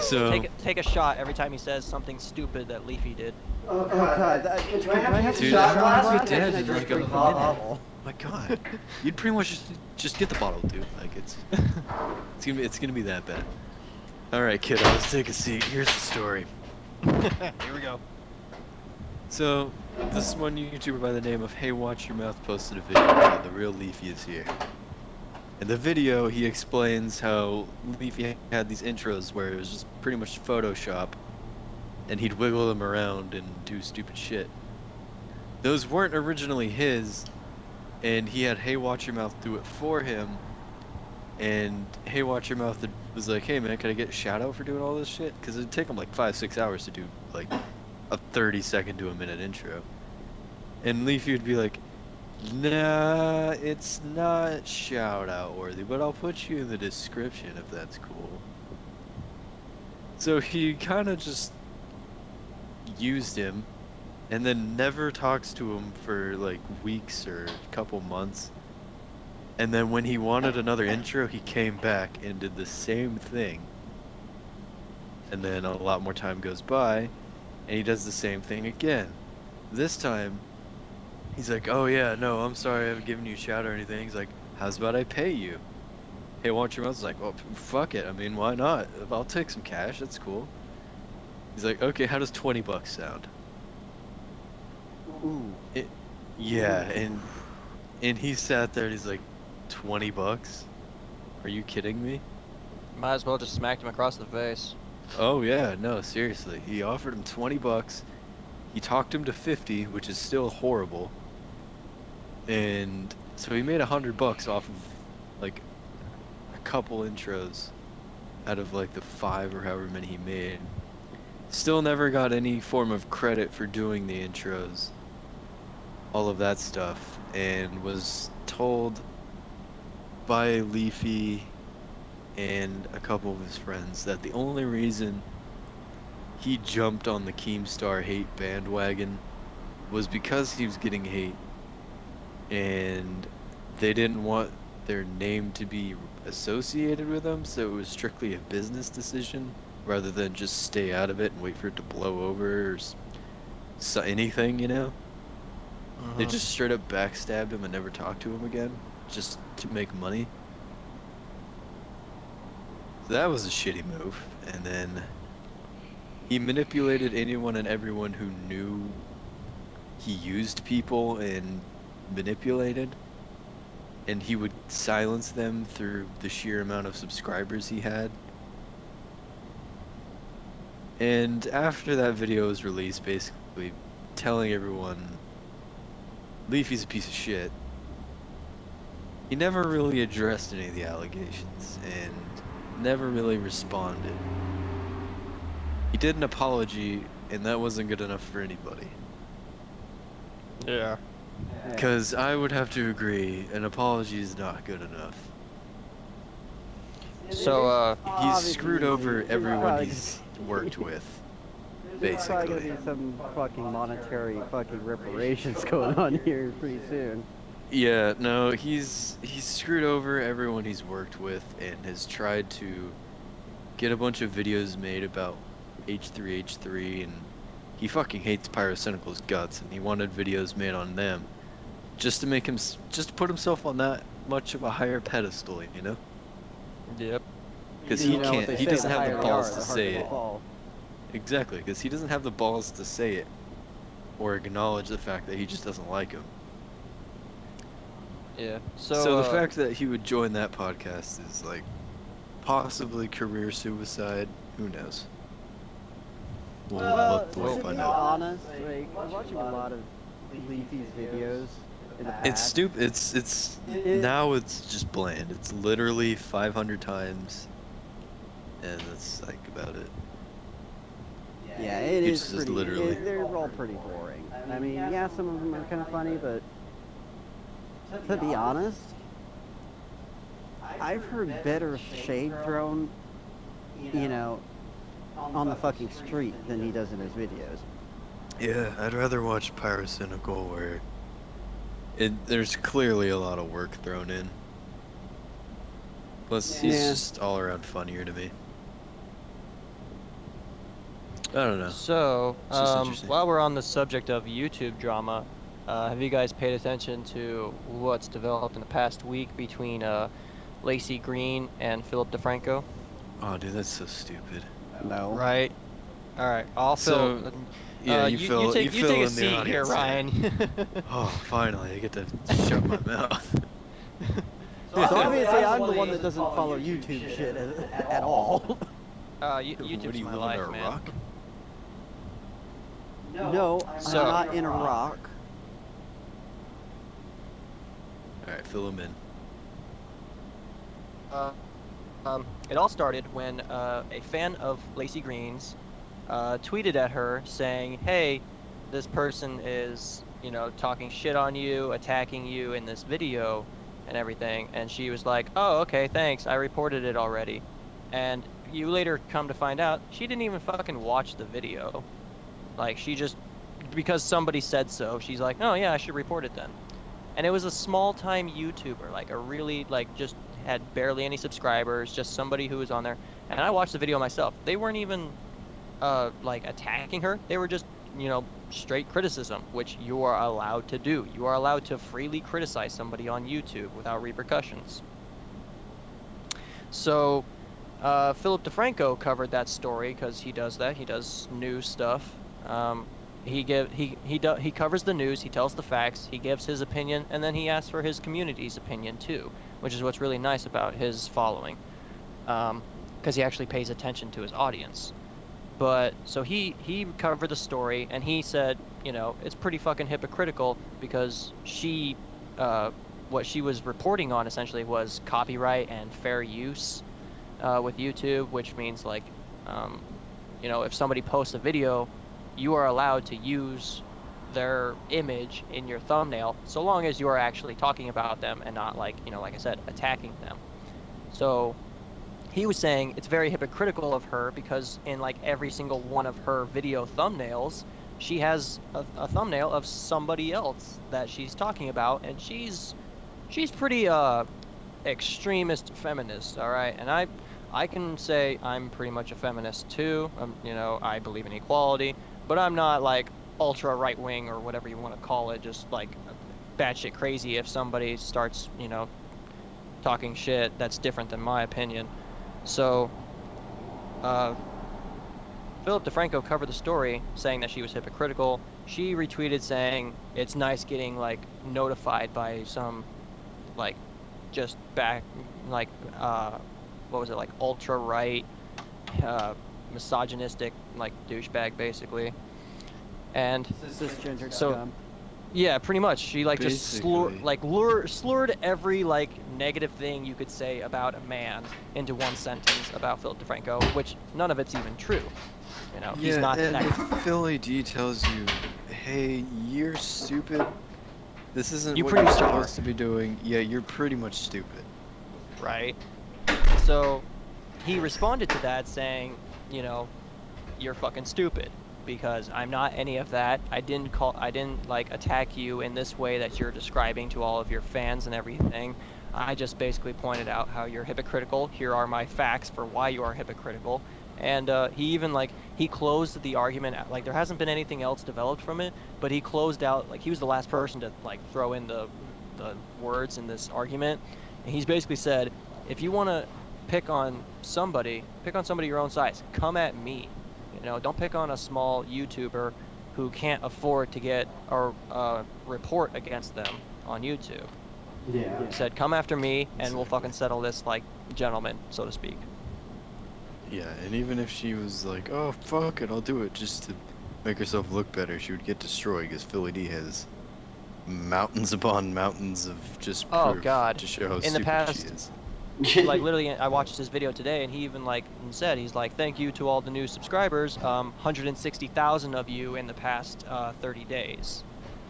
So Take a- take a shot every time he says something stupid that Leafy did. Oh god, that, Do I have to Dude, shot that glass? would I be can dead just in drink like a bottle. minute. my god. [laughs] You'd pretty much just just get the bottle, dude. Like it's it's gonna be it's gonna be that bad. Alright, kiddo, let's take a seat. Here's the story. [laughs] Here we go. So, this one YouTuber by the name of Hey Watch Your Mouth posted a video called The Real Leafy is Here. In the video, he explains how Leafy had these intros where it was just pretty much Photoshop, and he'd wiggle them around and do stupid shit. Those weren't originally his, and he had Hey Watch Your Mouth do it for him, And Hey Watch Your Mouth was like, hey man, can I get out for doing all this shit? Because it'd take him like five, six hours to do like a 30 second to a minute intro. And Leafy would be like, nah, it's not shout out worthy, but I'll put you in the description if that's cool. So he kind of just used him and then never talks to him for like weeks or a couple months. And then when he wanted another intro, he came back and did the same thing. And then a lot more time goes by, and he does the same thing again. This time, he's like, "Oh yeah, no, I'm sorry, I haven't given you a shout or anything." He's like, "How's about I pay you?" Hey, Watch Your Mouth's like, "Well, fuck it. I mean, why not? I'll take some cash. That's cool." He's like, "Okay, how does 20 bucks sound?" Ooh. It, yeah, and and he sat there and he's like, 20 bucks? Are you kidding me? Might as well just smacked him across the face. Oh yeah, no, seriously. He offered him 20 bucks. He talked him to 50, which is still horrible. And so he made a hundred bucks off of like a couple intros out of like the five or however many he made. Still never got any form of credit for doing the intros. All of that stuff. And was told by Leafy and a couple of his friends that the only reason he jumped on the Keemstar hate bandwagon was because he was getting hate and they didn't want their name to be associated with them so it was strictly a business decision rather than just stay out of it and wait for it to blow over or so anything you know they Mhm. just straight up backstabbed him and never talked to him again just to make money. So that was a shitty move. And then he manipulated anyone and everyone who knew he used people and manipulated. And he would silence them through the sheer amount of subscribers he had. And after that video was released, basically telling everyone Leafy's a piece of shit. He never really addressed any of the allegations and never really responded. He did an apology, and that wasn't good enough for anybody. Yeah. Because I would have to agree, an apology is not good enough. So, uh, He's screwed over everyone he's worked with. [laughs] There's probably basically. gonna be some fucking monetary fucking reparations [laughs] going on here pretty soon. Yeah, no, he's he's screwed over everyone he's worked with and has tried to get a bunch of videos made about H3H3 and he fucking hates Pyrocynical's guts and he wanted videos made on them just to make him just to put himself on that much of a higher pedestal, you know? yep. Because he can't he say, doesn't the have the they are, balls the to say it. fall. Exactly, because he doesn't have the balls to say it or acknowledge the fact that he just doesn't like him. Yeah. So, So, the uh, fact that he would join that podcast is like possibly career suicide. Who knows? We'll Well, look uh, to we'll be find out. honest, like, I'm watching a lot of Leafy's videos in the past. It's stupid. It's it's It- now it's just bland. It's literally 500 times, and that's like about it. Yeah, it It's is just pretty. literally- it- they're all pretty boring. I mean, yeah, some of them are kind of funny, but to be honest, I've heard better shade thrown, you know, on the fucking street than he does in his videos. Yeah, I'd rather watch Pyrocynical where it there's clearly a lot of work thrown in. Plus, he's just all around funnier to me. I don't know. So, um, while we're on the subject of YouTube drama, uh, have you guys paid attention to what's developed in the past week between uh, Laci Green and Philip DeFranco? Oh, dude, that's so stupid. No. Right. All right. I'll So, fill. Yeah, uh, you, you, fill, you take you you take a in the seat here, Ryan. [laughs] [laughs] Oh, finally, I get to shut my mouth. [laughs] So obviously, I'm the one that doesn't follow YouTube shit at, at all. uh, you, What YouTube's you my life, a man. rock? No, I'm So- not in a rock. All right, fill him in. uh, um, it all started when uh, a fan of Laci Green's uh, tweeted at her saying, "Hey, this person is, you know, talking shit on you, attacking you in this video, and everything." And she was like, "Oh, okay, thanks. I reported it already." And you later come to find out she didn't even fucking watch the video. Like she just because somebody said so, she's like, "Oh yeah, I should report it then." And it was a small-time YouTuber, like a really like just had barely any subscribers, just somebody who was on there. And I watched the video myself. They weren't even uh, like attacking her. They were just, you know, straight criticism, which you are allowed to do. You are allowed to freely criticize somebody on YouTube without repercussions. So, uh, Philip DeFranco covered that story because he does that. He does news stuff. Um, he give he he do, he covers the news. He tells the facts. He gives his opinion, and then he asks for his community's opinion too, which is what's really nice about his following, because um, he actually pays attention to his audience. But so he he covered the story, and he said, you know, it's pretty fucking hypocritical because she, uh, what she was reporting on essentially was copyright and fair use uh, with YouTube, which means like, um, you know, if somebody posts a video you are allowed to use their image in your thumbnail so long as you are actually talking about them and not like you know like i said attacking them. So he was saying it's very hypocritical of her because in like every single one of her video thumbnails she has a, a thumbnail of somebody else that she's talking about and she's she's pretty uh extremist feminist all right? And i i can say i'm pretty much a feminist too. Um, you know i believe in equality but I'm not like ultra right wing or whatever you want to call it, just like batshit crazy if somebody starts, you know, talking shit that's different than my opinion. So, uh, Philip DeFranco covered the story saying that she was hypocritical. She retweeted saying it's nice getting like notified by some like just back like uh, what was it like ultra right uh, misogynistic like douchebag basically. And Cisgender so yeah, pretty much. She like just slur, like lure, slurred every like negative thing you could say about a man into one sentence about Philip DeFranco, which none of it's even true. You know, he's yeah, not and if [laughs] Philly D tells you, "Hey, you're stupid. This isn't You what you're produced art." supposed to be doing." Yeah, you're pretty much stupid. right? So he responded to that saying, you know, you're fucking stupid because I'm not any of that. I didn't call I didn't like attack you in this way that you're describing to all of your fans and everything. I just basically pointed out how you're hypocritical. Here are my facts for why you are hypocritical. And uh, he even like he closed the argument at- like there hasn't been anything else developed from it, but he closed out like he was the last person to like throw in the the words in this argument. And he's basically said, if you want to pick on somebody, pick on somebody your own size. Come at me. You know, don't pick on a small YouTuber who can't afford to get a uh, report against them on YouTube. Yeah. He said, come after me, and we'll fucking settle this like gentlemen, so to speak. Yeah, and even if she was like, "Oh fuck it, I'll do it," just to make herself look better, she would get destroyed because Philly D has mountains upon mountains of just Oh, God. to show how In the past- she is. [laughs] like literally, I watched his video today, and he even like said, he's like, thank you to all the new subscribers, um, 160,000 of you in the past uh, 30 days.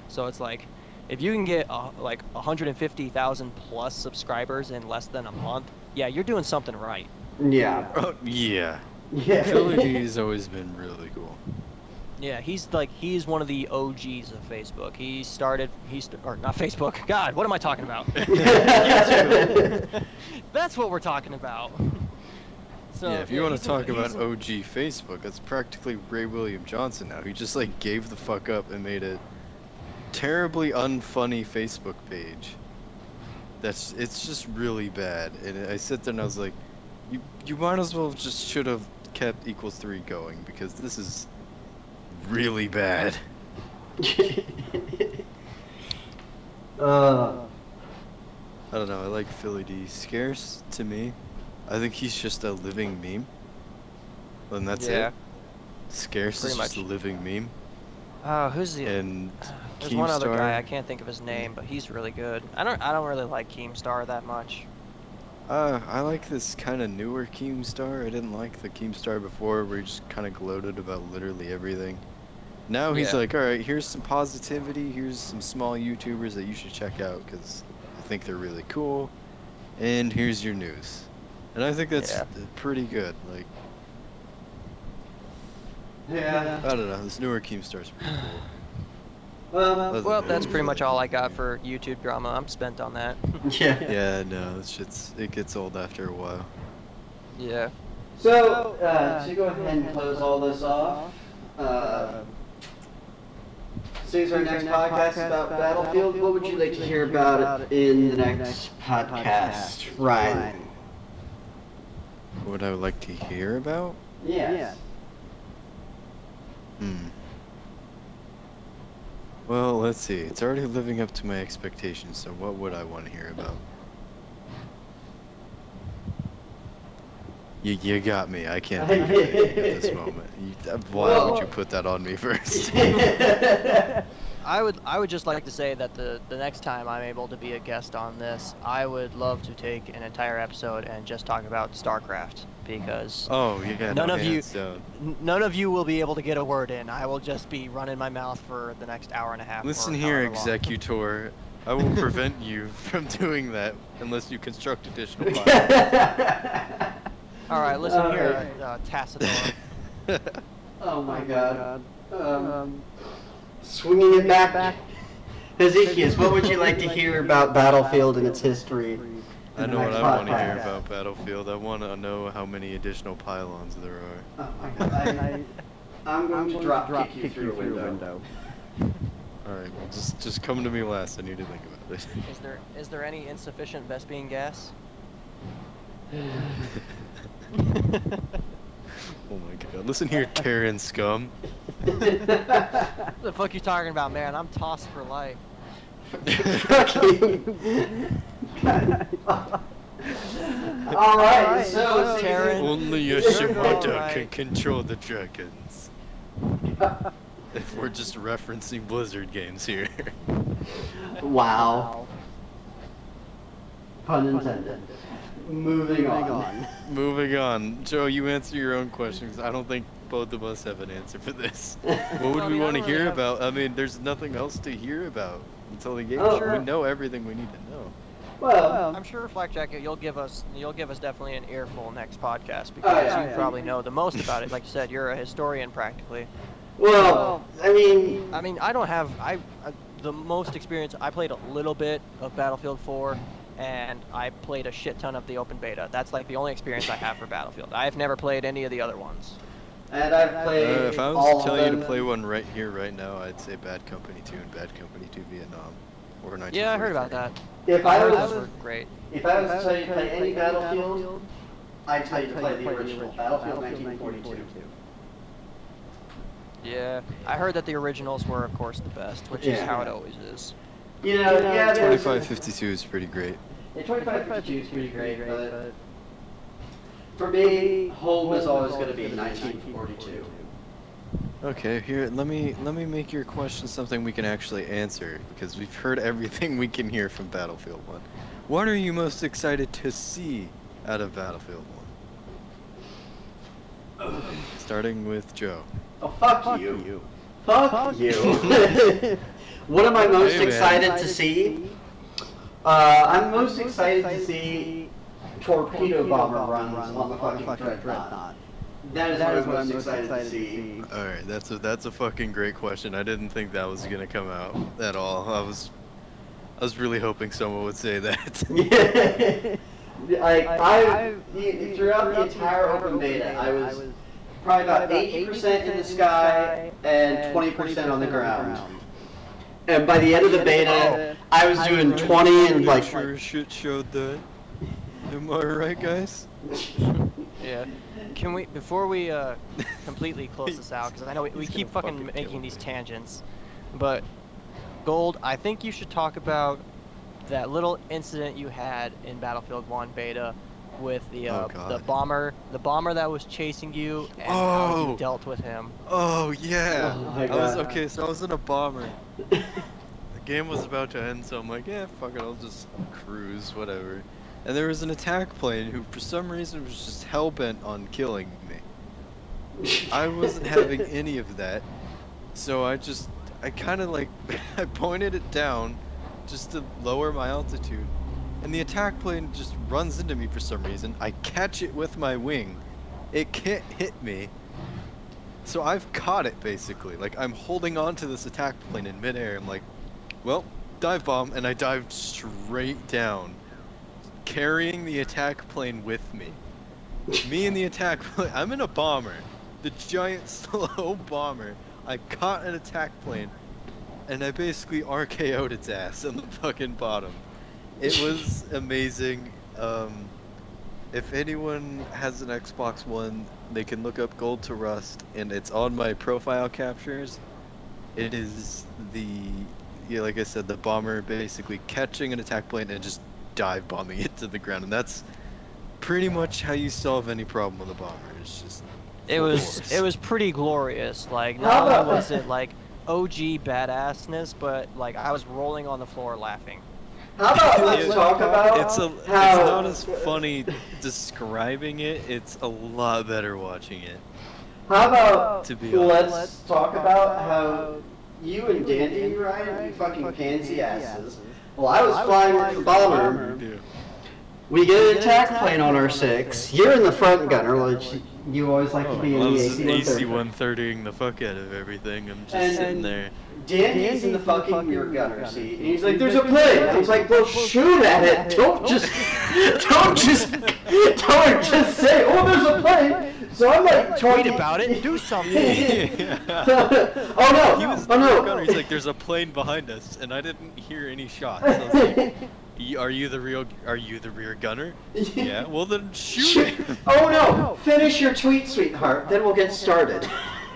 So it's like, if you can get uh, like 150,000 plus subscribers in less than a month, yeah, you're doing something right. Yeah. Oh yeah, Yeah. Philly D [laughs] has always been really cool. Yeah, he's like he's one of the OGs of Facebook. He started he's or not Facebook. [laughs] God, what am I talking about? [laughs] [laughs] That's what we're talking about. So yeah, if you want to talk a- about a- OG Facebook, that's practically Ray William Johnson now. He just like gave the fuck up and made a terribly unfunny Facebook page. That's it's just really bad. And I sit there and I was like, you you might as well just should have kept equals three going because this is really bad. [laughs] uh, I don't know. I like Philly D. Scarce to me. I think he's just a living meme. And that's Yeah. it. Scarce Pretty is just a living meme. Oh, who's the? And [sighs] There's one other guy I can't think of his name, but he's really good. I don't I don't really like Keemstar that much. Uh, I like this kind of newer Keemstar. I didn't like the Keemstar before, where he just kind of gloated about literally everything. Now he's Yeah. like, all right, here's some positivity. Here's some small YouTubers that you should check out because I think they're really cool. And here's your news. And I think that's Yeah. pretty good. Like, Yeah. I don't know, this newer Keemstar's pretty cool. [sighs] Well, Other Well, that's pretty much all I got for YouTube drama. I'm spent on that. [laughs] yeah. Yeah, no, this shit's it gets old after a while. yeah. So, uh, to go ahead and close all this off, uh, since our next podcast about Battlefield, what would you like to hear about it in the next podcast, Ryan? What I would like to hear about? Yes. Hmm. Well, let's see. It's already living up to my expectations, so what would I want to hear about? You, you got me. I can't think of anything at this moment. You, uh, why would you put that on me [laughs] first? I would I would just like to say that the the next time I'm able to be a guest on this, I would love to take an entire episode and just talk about StarCraft because Oh, yeah. None no of you- hands down. none of you will be able to get a word in. I will just be running my mouth for the next hour and a half. Listen here. Executor. I will prevent you [laughs] from doing that unless you construct additional [laughs] files. All right, listen All here, right. uh, Tassadar. [laughs] oh my god. Um, swinging it back. back. Hezekias, what would you like to hear about Battlefield and its history? I know what I want to hear podcast? about Battlefield. I want to know how many additional pylons there are. Oh my god. I, I'm going to drop, kick you through a window. [laughs] Alright, well, just just come to me last. I need to think about it. Is there is there any insufficient Vespene gas? [laughs] [laughs] Oh my god. Listen here, Terran scum. What the fuck you talking about, man? I'm tossed for life. Fuck you. Alright, so Terran. Only You're Yoshimoto alright. can control the dragons. If we're just referencing Blizzard games here. Wow. Pun intended. Moving on. [laughs] Moving on. Joe, you answer your own questions. I don't think both of us have an answer for this. [laughs] What would I we mean, I want to don't hear really have- about? I mean, there's nothing else to hear about until the game. Oh, sure. We know everything we need to know. Well, I'm sure Flack Jacket, you'll give us you'll give us definitely an earful next podcast Oh, because yeah, you yeah. probably know the most about it. [laughs] Like you said, you're a historian practically. well, I mean, I mean, I don't have I, I the most experience. I played a little bit of Battlefield 4, and I played a shit ton of the open beta. That's like the only experience I have for Battlefield. I've never played any of the other ones. and I've played. Uh, played if I was all to tell you to play one right here, right now, I'd say Bad Company 2 and Bad Company 2 Vietnam. Or 1943. Yeah, I heard about that. If I heard was, those were great. if I was to tell you to play any Battlefield, I'd tell you to play the original Battlefield 1942. Yeah, I heard that the originals were, of course, the best, which is how it always is. You know, yeah, 2552 is pretty great. Yeah, 2552 is pretty great, but for me, home is always going to be 1942. Okay, here let me let me make your question something we can actually answer because we've heard everything we can hear from Battlefield 1. What are you most excited to see out of Battlefield 1? [sighs] Starting with Joe. Oh, fuck, you. Fuck, you. [laughs] [laughs] what am I most Hey, man. excited to see? Uh, I'm most excited to see torpedo bomber runs on the fucking dreadnought. That is what I'm most excited to see. All right, that's a that's a fucking great question. I didn't think that was gonna come out at all. I was I was really hoping someone would say that. [laughs] [laughs] like I, the- throughout the entire open beta, I was probably about 80% in the sky and 20% on the ground. And by the end of the beta, I was doing 20 and like. sure shit showed that. Am I right, guys? [laughs] Yeah. Can we, before we uh, completely close this out, because I know we, [laughs] we keep fucking fucking making these tangents, but Gold, I think you should talk about that little incident you had in Battlefield 1 beta with the Oh, uh, the bomber, the bomber that was chasing you, and how Oh. you dealt with him. Oh yeah. Oh I was okay, so I was in a bomber. [laughs] The game was about to end, so I'm like, yeah, fuck it, I'll just cruise, whatever. and there was an attack plane who, for some reason, was just hell bent on killing me. [laughs] I wasn't having any of that, so I just, I kind of like, [laughs] I pointed it down, just to lower my altitude, and the attack plane just runs into me for some reason. I catch it with my wing, it can't hit me. So I've caught it basically. Like I'm holding on to this attack plane in midair. I'm like, well, dive bomb, and I dived straight down, carrying the attack plane with me. me and the attack [laughs] plane. I'm in a bomber, the giant [laughs] slow bomber. I caught an attack plane, and I basically RKO'd its ass on the fucking bottom. It was amazing. Um, if anyone has an Xbox One, they can look up Gold Too Rust, and it's on my profile captures. It is the, yeah, like I said, the bomber basically catching an attack plane and just dive bombing [laughs] it to the ground, and that's pretty much how you solve any problem with a bomber. It's just. It was force. it was pretty glorious. Like How not only was it like OG badassness, but like I was rolling on the floor laughing. How about let's It- talk about It's a. It's how not as funny describing it. It's a lot better watching it. How about To be let's honest. talk about how you and Dandy, Ryan, you fucking pansy asses. Well, I was flying with the bomber. We get an attack plane on our six. You're in the front gunner, which you always like oh, to be in the was AC AC 130. 130ing the fuck out of everything. I'm just And- sitting there. Dandy's in the fucking rear gunner seat, and he's like, "There's a plane." And he's like, "Well, shoot at it. [laughs] Don't just, [laughs] don't just, [laughs] don't just say, oh, there's a plane." So I'm like, Tweet trying- about it. Do something. oh no! He was oh the no! gunner. He's like, "There's a plane behind us," and I didn't hear any shots. I was like, "Are you the real? Are you the rear gunner?" Yeah. Well, then shoot Shoot. Oh no! Finish your tweet, sweetheart. Then we'll get started.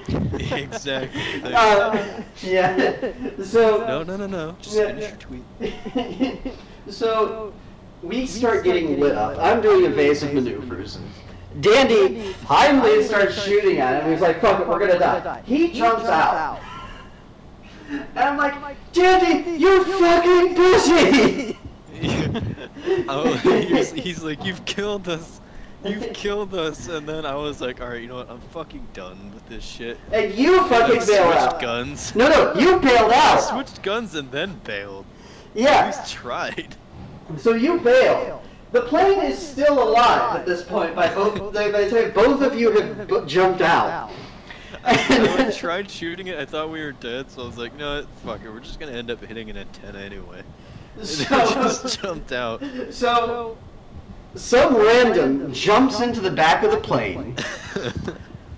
[laughs] exactly. Uh, yeah. [laughs] So. no, no, no, no. Just Yeah, finish your tweet. [laughs] so we start getting lit up. I'm doing evasive maneuvers. Dandy finally starts shooting at him. He's like, "Fuck it, we're gonna die." He jumps out, and I'm like, "Dandy, you're fucking pussy!" oh, he's, he's like, "You've killed us." You've killed us, and then I was like, all right, you know what? I'm fucking done with this shit. And you And fucking I bailed switched out. guns. No, no, you bailed I out. switched guns and then bailed. At Yeah. least tried. So you bailed. The plane is still alive at this point. By both, by the time both of you have b- jumped out. I [laughs] tried shooting it. I thought we were dead, so I was like, no, fuck it. We're just gonna end up hitting an antenna anyway. [laughs] And I [laughs] just So, jumped out. so some random jumps into the back of the plane,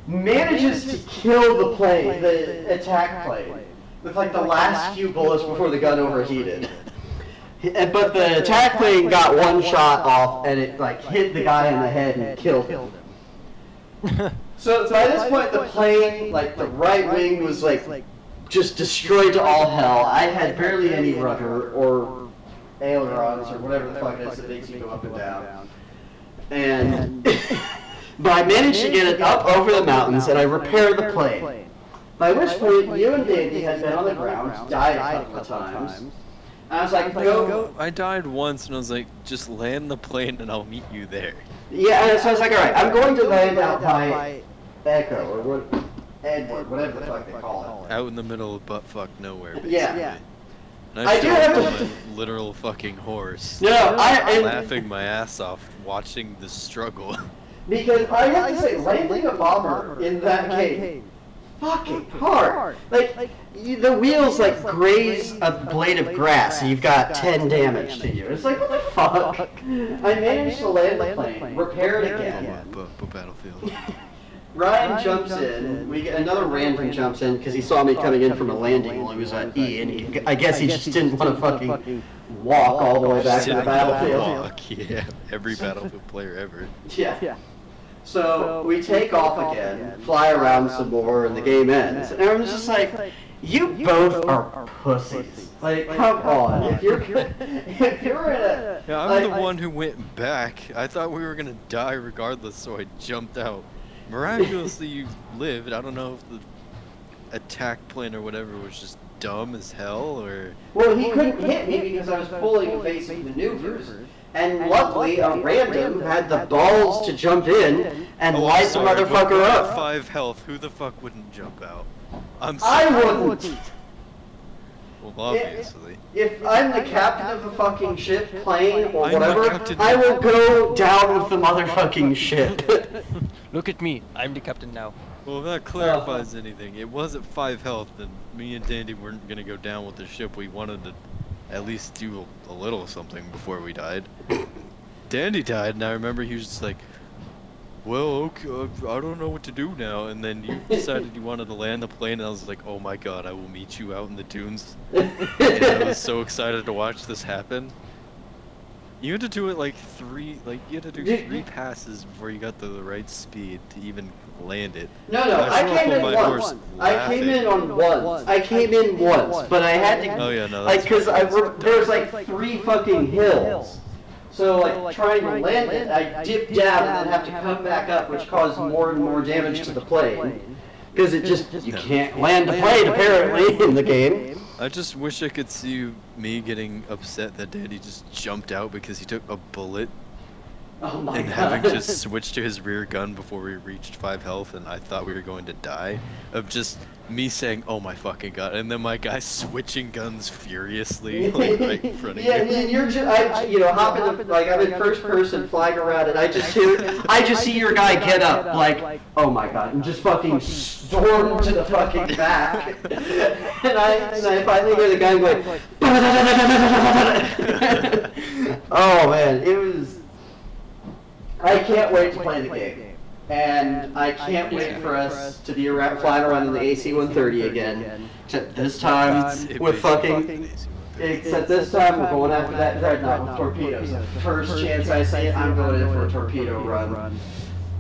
manages to kill the plane, the attack plane, with like the last few bullets before the gun overheated. But the attack plane got one shot off, and it like hit the guy in the head and killed him. So by this point, the plane, like the right wing, was like just destroyed to all hell. I had barely any rudder or ailerons or whatever the fuck it is that makes you go up and down. And [laughs] but I managed to get it up over the mountains, and I repaired the plane. By which point, you and Dandy had been on the ground, died a couple of times. And I was like, go. I died once, and I was like, just land the plane, and I'll meet you there. Yeah, and so I was like, all right, I'm going to land out by Echo or what, Edward, whatever the fuck they call it. Out in the middle of buttfuck nowhere, basically. Yeah. And I I, do showed have up to- literal fucking horse. No, no, I and laughing my ass off watching the struggle. because I have to say, landing a bomber in that cave, fucking hard. Like you, the wheels like graze a blade of grass, and you've got ten damage to you. It's like what the fuck? I managed to land the plane, repair it again. but, but Battlefield. [laughs] Ryan jumps in. We get another random jumps in because he saw me coming in from a landing while he was at E, and he, I guess he just didn't want to fucking walk all the way back to the battlefield. walk, [laughs] Yeah, every [laughs] Battlefield player ever. Yeah. So we take off again, fly around some more, and the game ends. And I'm just like, you both are pussies. Like, come on. [laughs] If you're if you're in a Yeah, I'm like, the one who went back. I thought we were gonna die regardless, so I jumped out. Miraculously, you lived. I don't know if the attack plane or whatever was just dumb as hell, or Well, he couldn't hit me because I was pulling evasive maneuvers. And luckily, a random had the balls to jump in and oh, light I'm the motherfucker up. Five health. Who the fuck wouldn't jump out? I'm I sorry. wouldn't. Well, obviously. If I'm the captain of a fucking ship, plane, or whatever. I will go down with the motherfucking ship. [laughs] Look at me. I'm the captain now. Well, if that clarifies anything, it was at five health, and me and Dandy weren't gonna go down with the ship. We wanted to at least do a, a little something before we died. [laughs] Dandy died, and I remember he was just like, "Well, okay, uh, I don't know what to do now." And then you decided you wanted to land the plane, and I was like, "Oh my god, I will meet you out in the dunes." [laughs] And I was so excited to watch this happen. You had to do it like three, like you had to do Did- three passes before you got to the right speed to even land it. No, no, I I flew up came in my once. horse I came in laughing. on once. I came in once, but I had to, Oh yeah, no, like, that's cause I, re- there was like three fucking hills. So like trying to land it, I dipped down and then have to come back up, which caused more and more damage to the plane. Cause it just, you [laughs] can't land a plane apparently in the [laughs] game. I just wish I could see me getting upset that Dandy just jumped out because he took a bullet Oh my and god. having to switch to his rear gun before we reached five health and I thought we were going to die. Of just me saying, "Oh my fucking god," and then my guy [laughs] switching guns furiously [laughs] like right in front of yeah, you. and you're just, I, you know, hop in the, like, I'm in first person flying around, and I just hear, I just see your guy get up, like, oh my god, and just fucking storm to the fucking back. [laughs] and I, and I finally hear the guy going, oh man, it was, I can't wait to play the game. And I can't wait for us to be around, flying around in the AC-130 again. Except this time It with makes fucking. Except this time we're going after that dreadnought with torpedoes. First chance I see it, I'm going in for a torpedo run.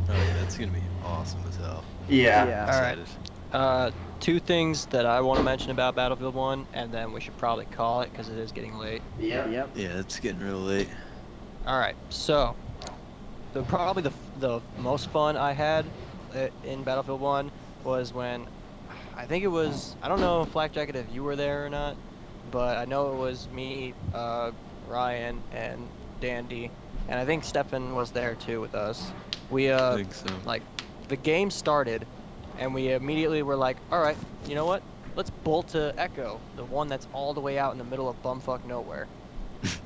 Oh yeah, that's gonna be awesome as hell. Yeah. All right. Uh, two things that I want to mention about Battlefield 1, and then we should probably call it because it is getting late. Yep. Yep. Yeah, it's getting real late. All right, so the probably the the most fun I had uh, in Battlefield 1 was when I think it was I don't know Flack Jacket if you were there or not, but I know it was me, uh, Ryan, and Dandy, and I think Stefan was there too with us. We I uh think so. like the game started and we immediately were like all right you know what let's bolt to echo the one that's all the way out in the middle of bumfuck nowhere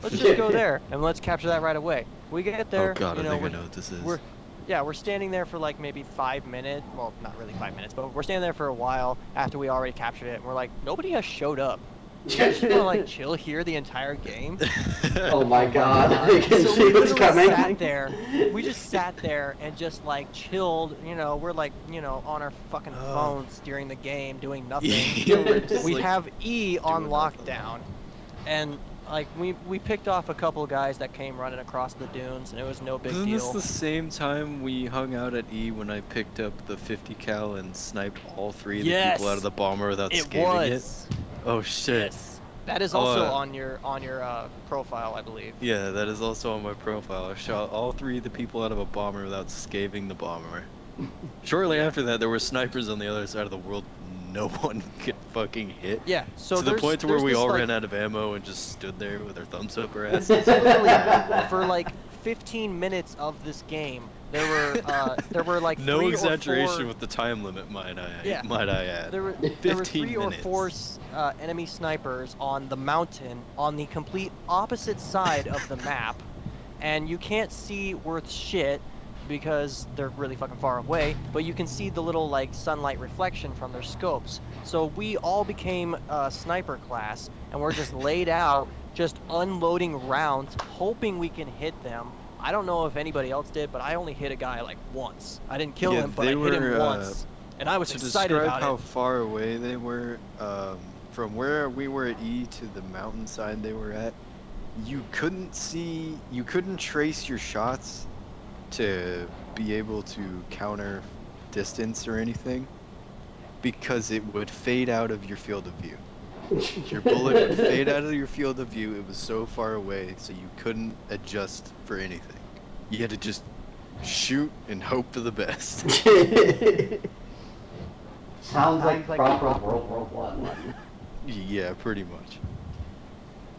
let's just go [laughs] there and let's capture that right away we get there oh god, you I know, think I know what this is. we're yeah we're standing there for like maybe five minutes well not really five minutes but we're standing there for a while after we already captured it and we're like nobody has showed up you guys just [laughs] gonna like chill here the entire game [laughs] Oh my god, [laughs] I can so see we what's coming. sat there. We just sat there and just like chilled. You know, we're like you know on our fucking Oh. phones during the game doing nothing. Yeah, we're just, we like, have E on doing nothing. lockdown, and like we we picked off a couple guys that came running across the dunes, and it was no big Isn't deal. this the same time we hung out at E when I picked up the 50 cal and sniped all three of the people out of the bomber without it scaling was. it? Oh shit. Yes. That is also uh, on your on your uh, profile, I believe. Yeah, that is also on my profile. I shot all three of the people out of a bomber without scaving the bomber. [laughs] Shortly after that, there were snipers on the other side of the world. No [laughs] one could fucking hit. Yeah. So to the point to where we all like, ran out of ammo and just stood there with our thumbs up our asses. literally [laughs] for like 15 minutes of this game there were uh, there were like [laughs] no exaggeration four, with the time limit, might I? Yeah. Might I add? there were there were 15 three or four uh, enemy snipers on the mountain on the complete opposite side of the map and you can't see worth shit because they're really fucking far away but you can see the little like sunlight reflection from their scopes. So we all became a sniper class and we're just [laughs] laid out just unloading rounds hoping we can hit them. I don't know if anybody else did but i only hit a guy like once. I didn't kill Yeah, him but i they hit him were, uh, once and i was to excited describe about how it. far away they were um, from where we were at E to the mountainside they were at, you couldn't see, you couldn't trace your shots to be able to counter distance or anything because it would fade out of your field of view. Your bullet would [laughs] fade out of your field of view. It was so far away, so you couldn't adjust for anything. You had to just shoot and hope for the best. [laughs] Sounds like like proper World War One. Yeah, pretty much.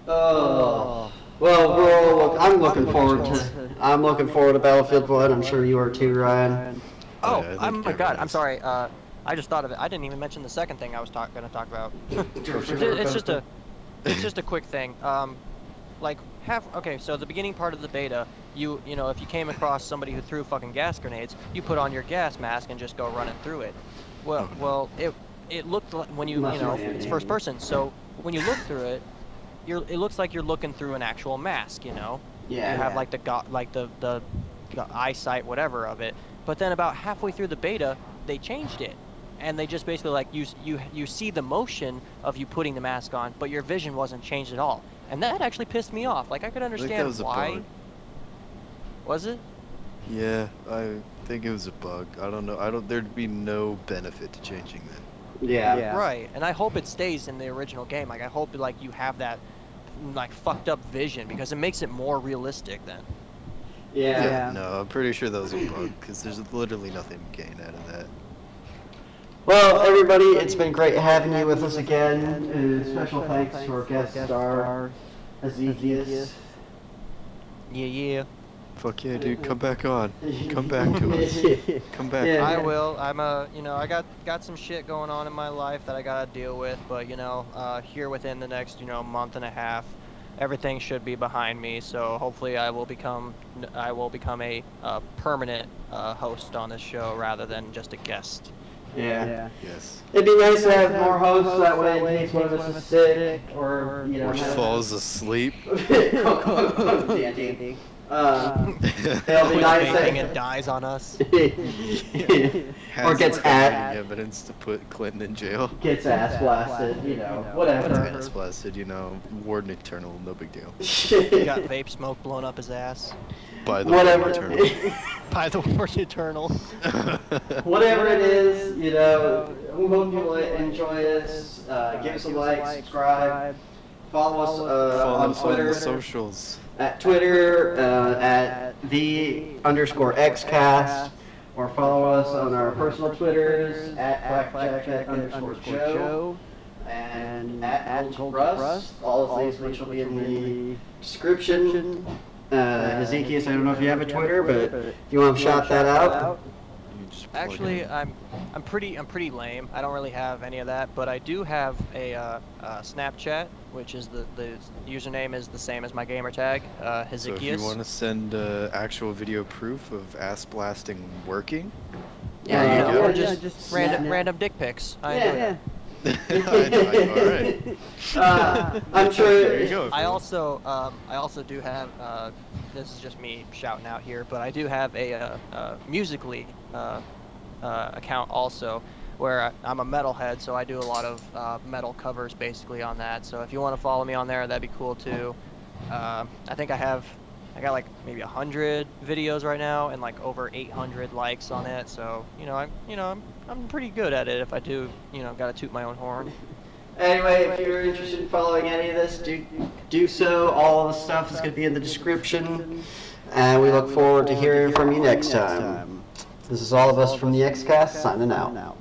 Oh. Well, we're all look, I'm looking forward to. I'm looking forward to Battlefield One. I'm sure you are too, Ryan. Oh, yeah, I think oh my God! I'm sorry. Uh, I just thought of it. I didn't even mention the second thing I was talk- going to talk about. [laughs] It's It's it's just a, it's just a quick thing. Um, like half. Okay, so the beginning part of the beta, you you know, if you came across somebody who threw fucking gas grenades, you put on your gas mask and just go running through it. Well, well, it it looked like when you you know it's first person, so when you look through it, you're it looks like you're looking through an actual mask, you know. Yeah. you have like the go- like the the go- eyesight whatever of it but then about halfway through the beta they changed it and they just basically like you you you see the motion of you putting the mask on but your vision wasn't changed at all and that actually pissed me off like i could I think that understand was a why bug. was it Yeah, I think it was a bug. I don't know. I don't. There'd be no benefit to changing that. Yeah. Yeah. right and i hope it stays in the original game like i hope like you have that like fucked up vision because it makes it more realistic then Yeah. Yeah. No, I'm pretty sure that was a bug because there's literally nothing gained out of that. Well, everybody, it's been great having you with us again. Uh, special thanks to our guest star, Ezekiel. yeah yeah Fuck yeah, dude. Come back on. Come back to us. [laughs] Come back. Yeah. I will. I'm a, you know, I got got some shit going on in my life that I gotta deal with, but you know, uh, here within the next, you know, month and a half, everything should be behind me. So hopefully, I will become, I will become a uh, permanent uh, host on this show rather than just a guest. Yeah. Yeah. Yes. It'd be nice to have more hosts that way in case one of us is sick or, you know, [laughs] Or have- falls asleep. [laughs] Dandy. Uh, [laughs] It'll be Quits nice vaping to- and dies on us. [laughs] Has or gets like, at, evidence to put Clinton in jail. gets ass blasted, you know, Whatever. whatever. Ass blasted, you know, Warden Eternal, no big deal. [laughs] He got vape smoke blown up his ass By the Whatever. Warden by the Warden Eternal. Eternal. Whatever it is, you know, we hope you will enjoy this. Uh, give us a like, subscribe, follow us uh, Follow on us on Twitter. the socials. At Twitter uh, at the underscore xcast, or follow us on our personal Twitters at FlackJacket underscore Joe and at Gold Rust. All of these links will be in the description. Uh, Ezekiel, I don't know if you have a Twitter, but if you want to shout that out, You just plug Actually. I'm I'm pretty I'm pretty lame. I don't really have any of that, but I do have a uh, uh, Snapchat, which is the the username is the same as my gamer tag, uh, so if you want to send uh, actual video proof of ass blasting working, yeah, Yeah, you yeah, know, or yeah, just, just random snap- random dick pics. I Yeah, Yeah. [laughs] I- I- all right. [laughs] uh, I'm sure. Go. I also um, I also do have uh, this is just me shouting out here, but I do have a uh, uh, Musical.ly uh, account also where I, I'm a metalhead, so I do a lot of uh, metal covers basically on that. So if you want to follow me on there, that'd be cool too. Uh, I think I have I got like maybe hundred videos right now and like over 800 likes on it. So you know I'm you know I'm I'm pretty good at it if I do you know gotta toot my own horn. Anyway, if you're interested in following any of this, do do so. All the stuff is going to be in the description. And we look forward to hearing from you next time. This is all of us from the Xcast signing out.